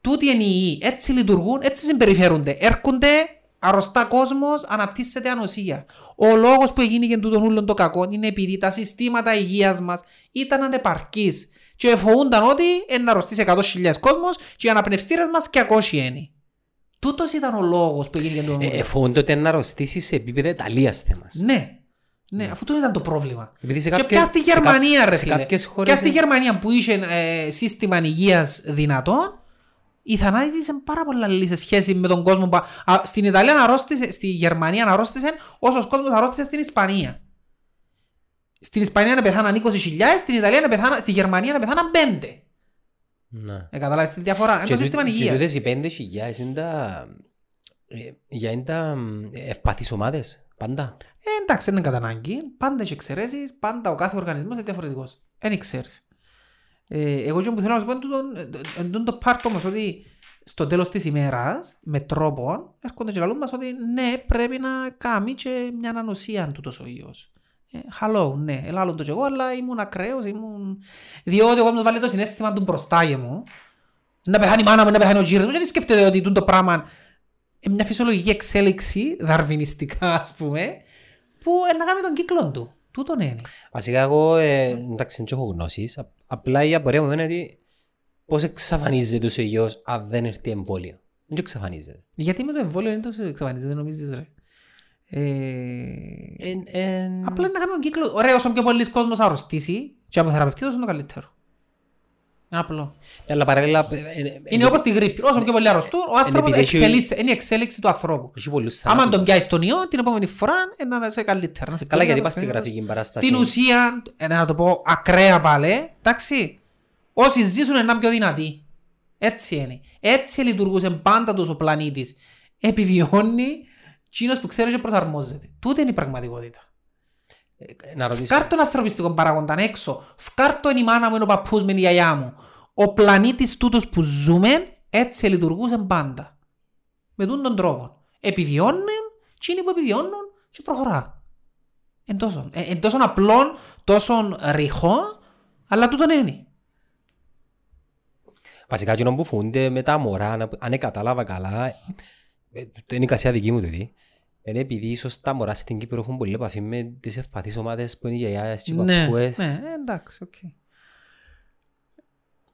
τούτοι είναι οι ιοί. Έτσι λειτουργούν, έτσι συμπεριφέρονται. Έρχονται αρρωστά κόσμος, αναπτύσσεται ανοσία. Ο λόγος που έγινε και τούτον ούλον το κακό είναι επειδή τα συστήματα υγείας μας ήταν ανεπαρκείς. Και φοβούνταν ότι είναι να αρρωστήσει 100.000 κόσμος και οι αναπνευστήρες μας και ακόσοι είναι. Τούτος ήταν ο λόγος που έγινε και τούτον Ε, ούλον. ε, φοβούνται ότι είναι να αρρωστήσει σε επίπεδο Ιταλίας θέμας. Ναι. Ναι, αφού το ήταν το πρόβλημα. Επειδή σε και κάποιες- πια στη σε κά- Γερμανία, ρε σε φίλε. κάποιες χώρες Πια στη είναι- Γερμανία που είχε ε, σύστημα υγείας δυνατόν, η θανάτη της είναι πάρα πολλά λίγη σε σχέση με τον κόσμο που... Α, στην Ιταλία αρρώστησε, στη Γερμανία αρρώστησε όσος ο κόσμος αρρώστησε στην Ισπανία. Στην Ισπανία να πεθάναν 20.000, στην Ιταλία να πεθάναν, στη Γερμανία να πεθάναν 5. Ναι. Ε, καταλάβεις τη διαφορά. Είναι Και το τούτε- σύστημα και υγείας. τούτες οι πέντε χιλιάδες είναι τα... ε, Για είναι τα μ, ευπαθείς ομάδες, πάντα. Ε, εντάξει, δεν είναι κατά ανάγκη. Πάντα έχει εξαιρέσεις, πάντα ο κάθε οργανισμός είναι διαφορετικός. Δεν ξέρεις. Ε, εγώ και που θέλω να σου πω είναι τούτον- ε, ε, τούτο το πάρτο όμως ότι στο τέλος της ημέρας, με τρόπο, έρχονται και λαλούν μας ότι ναι, πρέπει να κάνει και μια ανοσία τούτος ο ιός. Ε, hello, ναι, ελάλλον το και εγώ, αλλά ήμουν ακραίος, ήμουν... Διότι ο κόσμος βάλει το συνέστημα του μπροστά για μου. Να πεθάνει η μάνα μου, να πεθάνει ο γύρος μου και δεν σκέφτεται ότι τούτο πράγμα είναι μια φυσιολογική εξέλιξη, δαρβινιστικά ας πούμε, που ε, να κάνει τον κύκλο του. Τούτον είναι. Βασικά εγώ, ε, εντάξει, δεν έχω γνώσεις. Α- Απλά η απορία μου είναι ότι πώς εξαφανίζεται ο ιός αν δεν έρθει εμβόλιο. Δεν εξαφανίζεται. Γιατί με το εμβόλιο είναι τόσο εξαφανίζεται, δεν νομίζεις ρε; Ε, Εν- εν- απλά είναι να κάνει τον κύκλο. Ωραία, όσο πιο πολλοί κόσμος αρρωστήσει και αποθεραπευτεί, τόσο είναι το καλύτερο. Είναι απλό. Αλλά παράλληλα... ε, ε, Είναι όπως τη γρήπη. Όσο πιο πολύ αρρωστούν, ο άνθρωπος επειδή έχει- εξελίσσεται. Είναι η εξέλιξη του ανθρώπου. Έχει πολλούς Άμα θανάτους. τον πιάσεις τον ιό, την επόμενη φορά ε, να είσαι καλύτερα. να είσαι Καλά, πιο γιατί πας στη καλύτερος. γραφική παράσταση. Στην ουσία, ε, να το πω ακραία πάλι, εντάξει, όσοι ζήσουν είναι πιο δυνατοί. Έτσι είναι. Έτσι λειτουργούσε πάντα τους ο πλανήτης. Επιβιώνει εκείνος που ξέρεις και προσαρμόζεται. Τούτη είναι η πραγματικότητα. Ε, Να ρωτήσω. Φκάρ τον ανθρωπιστικό παράγοντα έξω. Φκάρ τον η μάνα μου, είναι ο παππούς μου, είναι η γιαγιά μου. Ο πλανήτης τούτος που ζούμε έτσι λειτουργούσε πάντα. Με τούν τον τρόπο. Επιβιώνουν, εκείνοι που επιβιώνουν και προχωρά. Εν τόσο, ε, εν τόσο απλό, τόσο ρηχό, αλλά τούτον είναι. Βασικά εκείνο που φοβούνται με τα μωρά, να- αν κατάλαβα καλά, ε, το είναι η κασία δική μου τούτη. Είναι επειδή ίσως τα μωρά στην Κύπρο έχουν πολύ επαφή με τις ευπαθείς ομάδες που είναι οι γιαγιάδες και οι Ναι, παππούες. ναι, ε, εντάξει, οκ.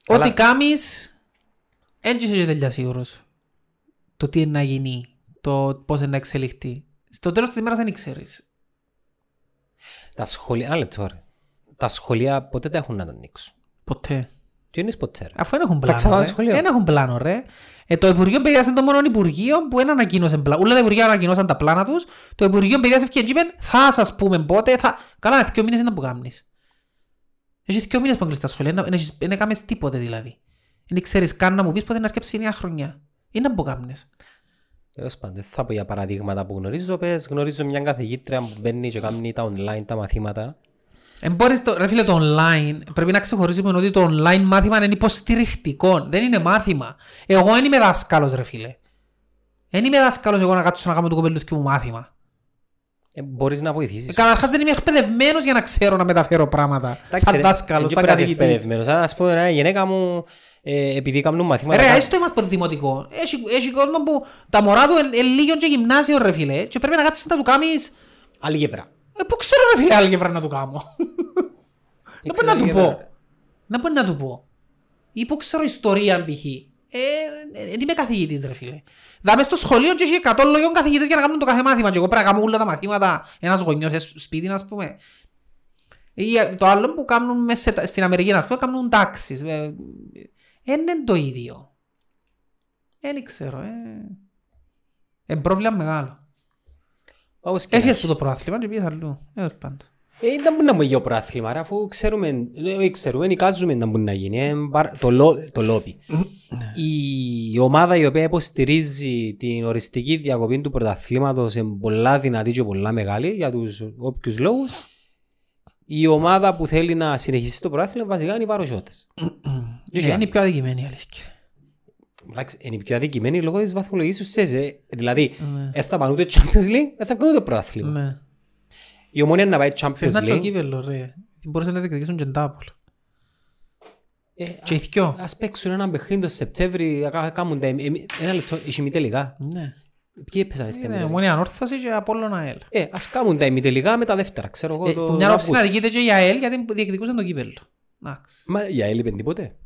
Αλλά- Ό,τι κάμεις, έτσι είσαι και τελειά σίγουρος. Το τι είναι να γίνει, το πώς είναι να εξελιχθεί. Στο τέλος της ημέρας δεν ξέρεις. Τα σχολεία, ένα λεπτό ρε. Τα σχολεία ποτέ τα έχουν να τα ανοίξουν. Ποτέ. Τι είναι ποτέ ρε. Αφού δεν έχουν Θα πλάνο, ξαναπάω ρε. σχολείο. Δεν έχουν πλάνο, ρε. Ε, το Υπουργείο Παιδείας είναι το μόνο Υπουργείο που δεν ανακοίνωσε πλάνο. Όλα τα Υπουργεία ανακοίνωσαν τα πλάνα τους. Το Υπουργείο Παιδείας έφυγε και είπε, θα σας πούμε πότε, θα... Καλά, δύο μήνες είναι να που κάνεις. Έχεις δύο μήνες που κλειστά τα σχολεία, δεν έχεις- δεν έκαμες τίποτε δηλαδή. Δεν ξέρεις καν να μου πεις πότε να αρκέψει η νέα χρονιά. Είναι να που κάνεις. Τέλος πάντων, δεν θα πω για παραδείγματα που γνωρίζω. Πες, γνωρίζω μια καθηγήτρια που μπαίνει και κάνει τα online τα μαθήματα. Ε, μπορείς το, ρε φίλε, το online, πρέπει να ξεχωρίσουμε ότι το online μάθημα είναι υποστηρικτικό, δεν είναι μάθημα. Εγώ δεν είμαι δάσκαλος, ρε φίλε. Δεν είμαι δάσκαλος εγώ να κάτσω να κάνω το κοπελούθκι μου μάθημα. Ε, μπορείς να Ε, βοηθήσεις. Καταρχάς δεν είμαι εκπαιδευμένος για να ξέρω να μεταφέρω πράγματα. Εντάξει, σαν ρε, δάσκαλος, εκεί σαν πρέπει να είσαι καθηγητής. εκπαιδευμένος. Ας πούμε, ρε, η γυναίκα μου, ε, επειδή κάνουν μαθήματα... Ρε, κα- έστω είμαστε δημοτικό. Έχει, έχει κόσμο που τα μωρά του είναι λίγο και γυμνάσιο, ρε φίλε. Και πρέπει να κάτσεις να του κάνεις... Αλγεύρα. Ε, πού ξέρω, ρε φίλε, αλγεύρα να του κάνω. Να μπορεί να του Ήξερα πω. Να μπορεί να του πω. Ή που ξέρω ιστορία π.χ. Ε, δεν είμαι καθηγητής ρε φίλε. Δάμε στο σχολείο και έχει 100 λόγιων καθηγητές για να κάνουν το κάθε μάθημα και εγώ πρέπει να κάνω όλα τα μαθήματα ένας γονιός ε, σπίτι ας πούμε. Ή ε, το άλλο που κάνουν μες σε τα- στην Αμερική ας πούμε κάνουν τάξεις. Ε, ε, είναι το ίδιο. Δεν ξέρω. Ε. Ε, πρόβλημα μεγάλο. Όπως και να Έφυγες έχει. από το πρόθλημα και πήγες αλλού. Έως πάντων. Ε, δεν μπορεί να μου γίνει προάθλημα, ρε, αφού ξέρουμε, ε, όχι ξέρουμε, εικάζουμε να μπορεί να γίνει. ε, παρα- το, λό, το λόπι. η ομάδα η οποία υποστηρίζει την οριστική διακοπή του πρωταθλήματος είναι πολλά δυνατή και πολλά μεγάλη για τους όποιους λόγους. Η ομάδα που θέλει να συνεχίσει το πρωτάθλημα βασικά είναι οι βαροσιώτες. Ε, Είναι η πιο αδικημένη η αλήθεια. Εντάξει, είναι οι πιο αδικημένοι λόγω της βαθμολογής τους σες, ε. Δηλαδή, Ναι. δεν θα πάνε ούτε Champions League, δεν θα κάνουν ούτε πρωτάθλημα. Ναι. Η ομόνια να πάει Champions Ξεχνά και ο League. κύπελλο ρε. Μπορούσε να διεκδικήσουν και ντάπολ. ε, Και οι δυο. Ας παίξουν έναν παιχνίδι το Σεπτέμβρη, να κα- κάνουν τα εμι- ένα λεπτό, είσαι ημιτελικά. Ναι. Ποιοι έπαιζαν στα Είναι ημιτελικά. μόνη ανόρθωση και Απόλλων ΑΕΛ. Ε, ας κάνουν τα ημιτελικά με τα δεύτερα, ξέρω εγώ. Ε, το Που μια όψη να Αύγουστο. δικείται και η ΑΕΛ γιατί διεκδικούσαν το κύπελλο. Εντάξει. Μα η ΑΕΛ είπεν τίποτε.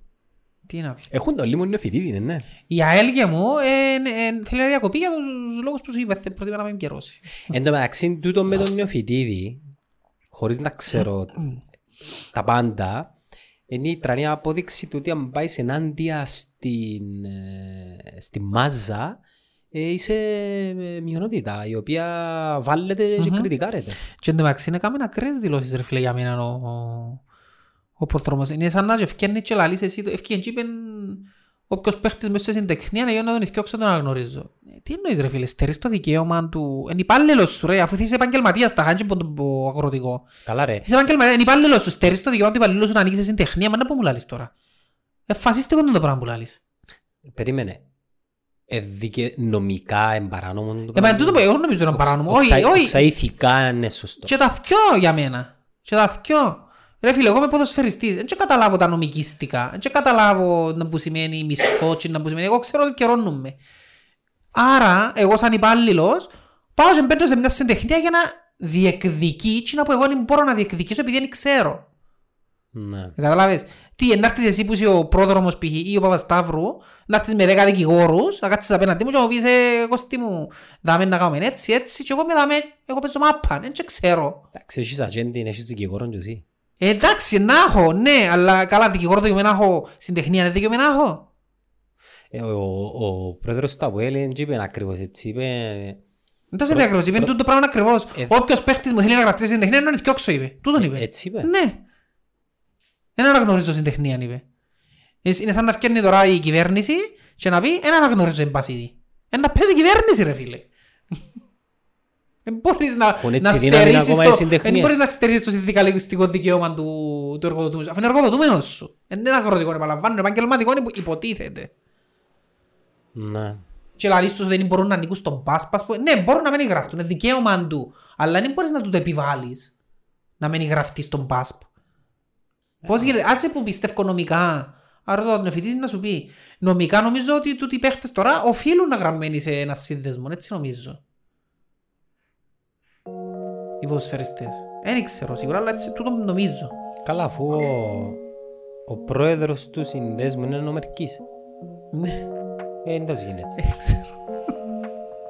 Τι να πεις. Έχουν το λίμον νεοφοιτήτη, ναι, ναι. Η ΑΕΛ και μου ε, ε, θέλει να διακοπεί για τους λόγους που σου είπα. Θε- Προτιμά να με καιρώσει. Εν τω μεταξύ, τούτο με τον νεοφοιτήτη, χωρίς να ξέρω τα πάντα, είναι η τρανή απόδειξη του ότι αν πάεις ενάντια στην, ε, στη μάζα, ε, είσαι ε, μειονότητα η οποία βάλετε και κριτικάρετε. Και εν τω μεταξύ είναι κάμεν ακραίες δηλώσεις ρε φίλε για μένα ο, ο, ο προδρόμος. Είναι σαν να ευκαινεί και λαλείς εσύ, το- ευκαινεί και είπεν όποιος παίχτης μέσα σε συντεχνία να να τον ηθιώξω τον αναγνωρίζω. Ε, Τι εννοείς ρε φίλε, στερείς το δικαίωμα του, είναι υπάλληλος σου ρε, αφού είσαι επαγγελματίας τα χάντια από το αγροτικό. Καλά ρε. Είσαι επαγγελματίας, είναι υπάλληλος σου, στερείς το δικαίωμα του υπαλλήλου σου να ανοίξεις σε συντεχνία, μα να που μου λαλείς τώρα. Ε, φασίστικο είναι το πράγμα που λαλείς. Περίμενε. Ε, δικαι... νομικά εμπαράνομο το Ε, μα τούτο που εγώ νομίζω είναι παράνομο. Όχι, όχι. Οξα ηθικά είναι σωστό. Και τα θκιό για μένα. Και τα θκιό. Ρε φίλε, εγώ είμαι ποδοσφαιριστής. Δεν καταλάβω τα νομικίστικα. Δεν καταλάβω να που σημαίνει μισθό και να που σημαίνει. Εγώ ξέρω ότι καιρώνουμε. Άρα, εγώ σαν υπάλληλος, πάω και μπαίνω σε μια συντεχνία για να διεκδικεί και να πω εγώ δεν μπορώ να διεκδικήσω επειδή δεν ξέρω. Ναι. Ε, Καταλάβες. Τι, να έρθεις εσύ που είσαι ο πρόδρομος π.χ. ή ο Παπασταύρου, να έρθεις με δέκα δικηγόρους, να κάτσεις απέναντί μου και να μου πεις, ε, Κώστη μου, δάμε να κάνουμε έτσι, έτσι, και εγώ με δάμε, εγώ παίζω μάπα, δεν και ξέρω. Εντάξει, έχεις ατζέντη, έχεις δικηγόρον και εσύ. Ε, εντάξει, να έχω, ναι, αλλά καλά δικηγόρο δικαιωμένο να έχω, στην τεχνία είναι δικαιωμένο να έχω. Ε, Ο, ο, ο πρόεδρος του ΑΠΟΕΛ δεν είπε ακριβώς έτσι, είπε... Δεν το είπε ακριβώς, είπε τούτο το πράγμα ακριβώς. Ε, Όποιος παίχτης μου θέλει να γραφτεί στην τεχνία, να είναι θκιόξω, είπε. Τούτον είπε. Έτσι είπε. Ναι. Δεν αναγνωρίζω στην τεχνία, είπε. Ε, Είναι σαν να φτιάχνει τώρα η κυβέρνηση και να πει, δεν αναγνωρίζω εμπασίδι. Ε, να παίζει η κυβέρνηση, ρε φίλε. Δεν μπορείς να, Έχουν έτσι να δύναμη στερήσεις ακόμα οι το, συντεχνίες. δεν μπορείς να στερήσεις το συνδικαλιστικό δικαίωμα του, του εργοδοτούμενου. Αφού είναι εργοδοτούμενος σου. Δεν είναι αγροτικό, επαναλαμβάνω, είναι επαγγελματικό, είναι υποτίθεται. Ναι. Και λαλείς τους δεν μπορούν να ανήκουν στον πάσπας. Ναι, μπορούν να μην γραφτούν, είναι δικαίωμα του. Αλλά δεν μπορείς να του το επιβάλλεις. Να μην γραφτείς στον πάσπ. Πώς γίνεται, άσε που πιστεύω νομικά. Άρα το νεφητή να σου πει. Νομικά νομίζω ότι τούτοι οι παίχτες τώρα οφείλουν να γραμμένοι σε ένα σύνδεσμο. Έτσι νομίζω. Οι ποδοσφαιριστές. Δεν ξέρω σίγουρα, αλλά έτσι τούτο νομίζω. Καλά, αφού ο, ο πρόεδρος του συνδέσμου είναι ο Μερκής. Ναι, Ε, δεν το γίνεται. δεν ξέρω.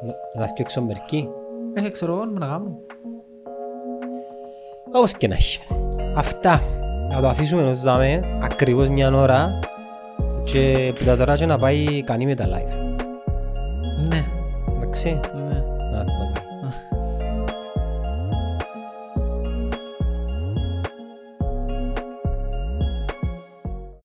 Να- Να φτιάξω Μερκή. Δεν ξέρω εγώ, να κάνω. Όπως και να έχει. Αυτά. Να το αφήσουμε ως δάμε ακριβώς μια ώρα και που τα τώρα και να πάει κανεί με τα live. Ναι, Εντάξει. ναι.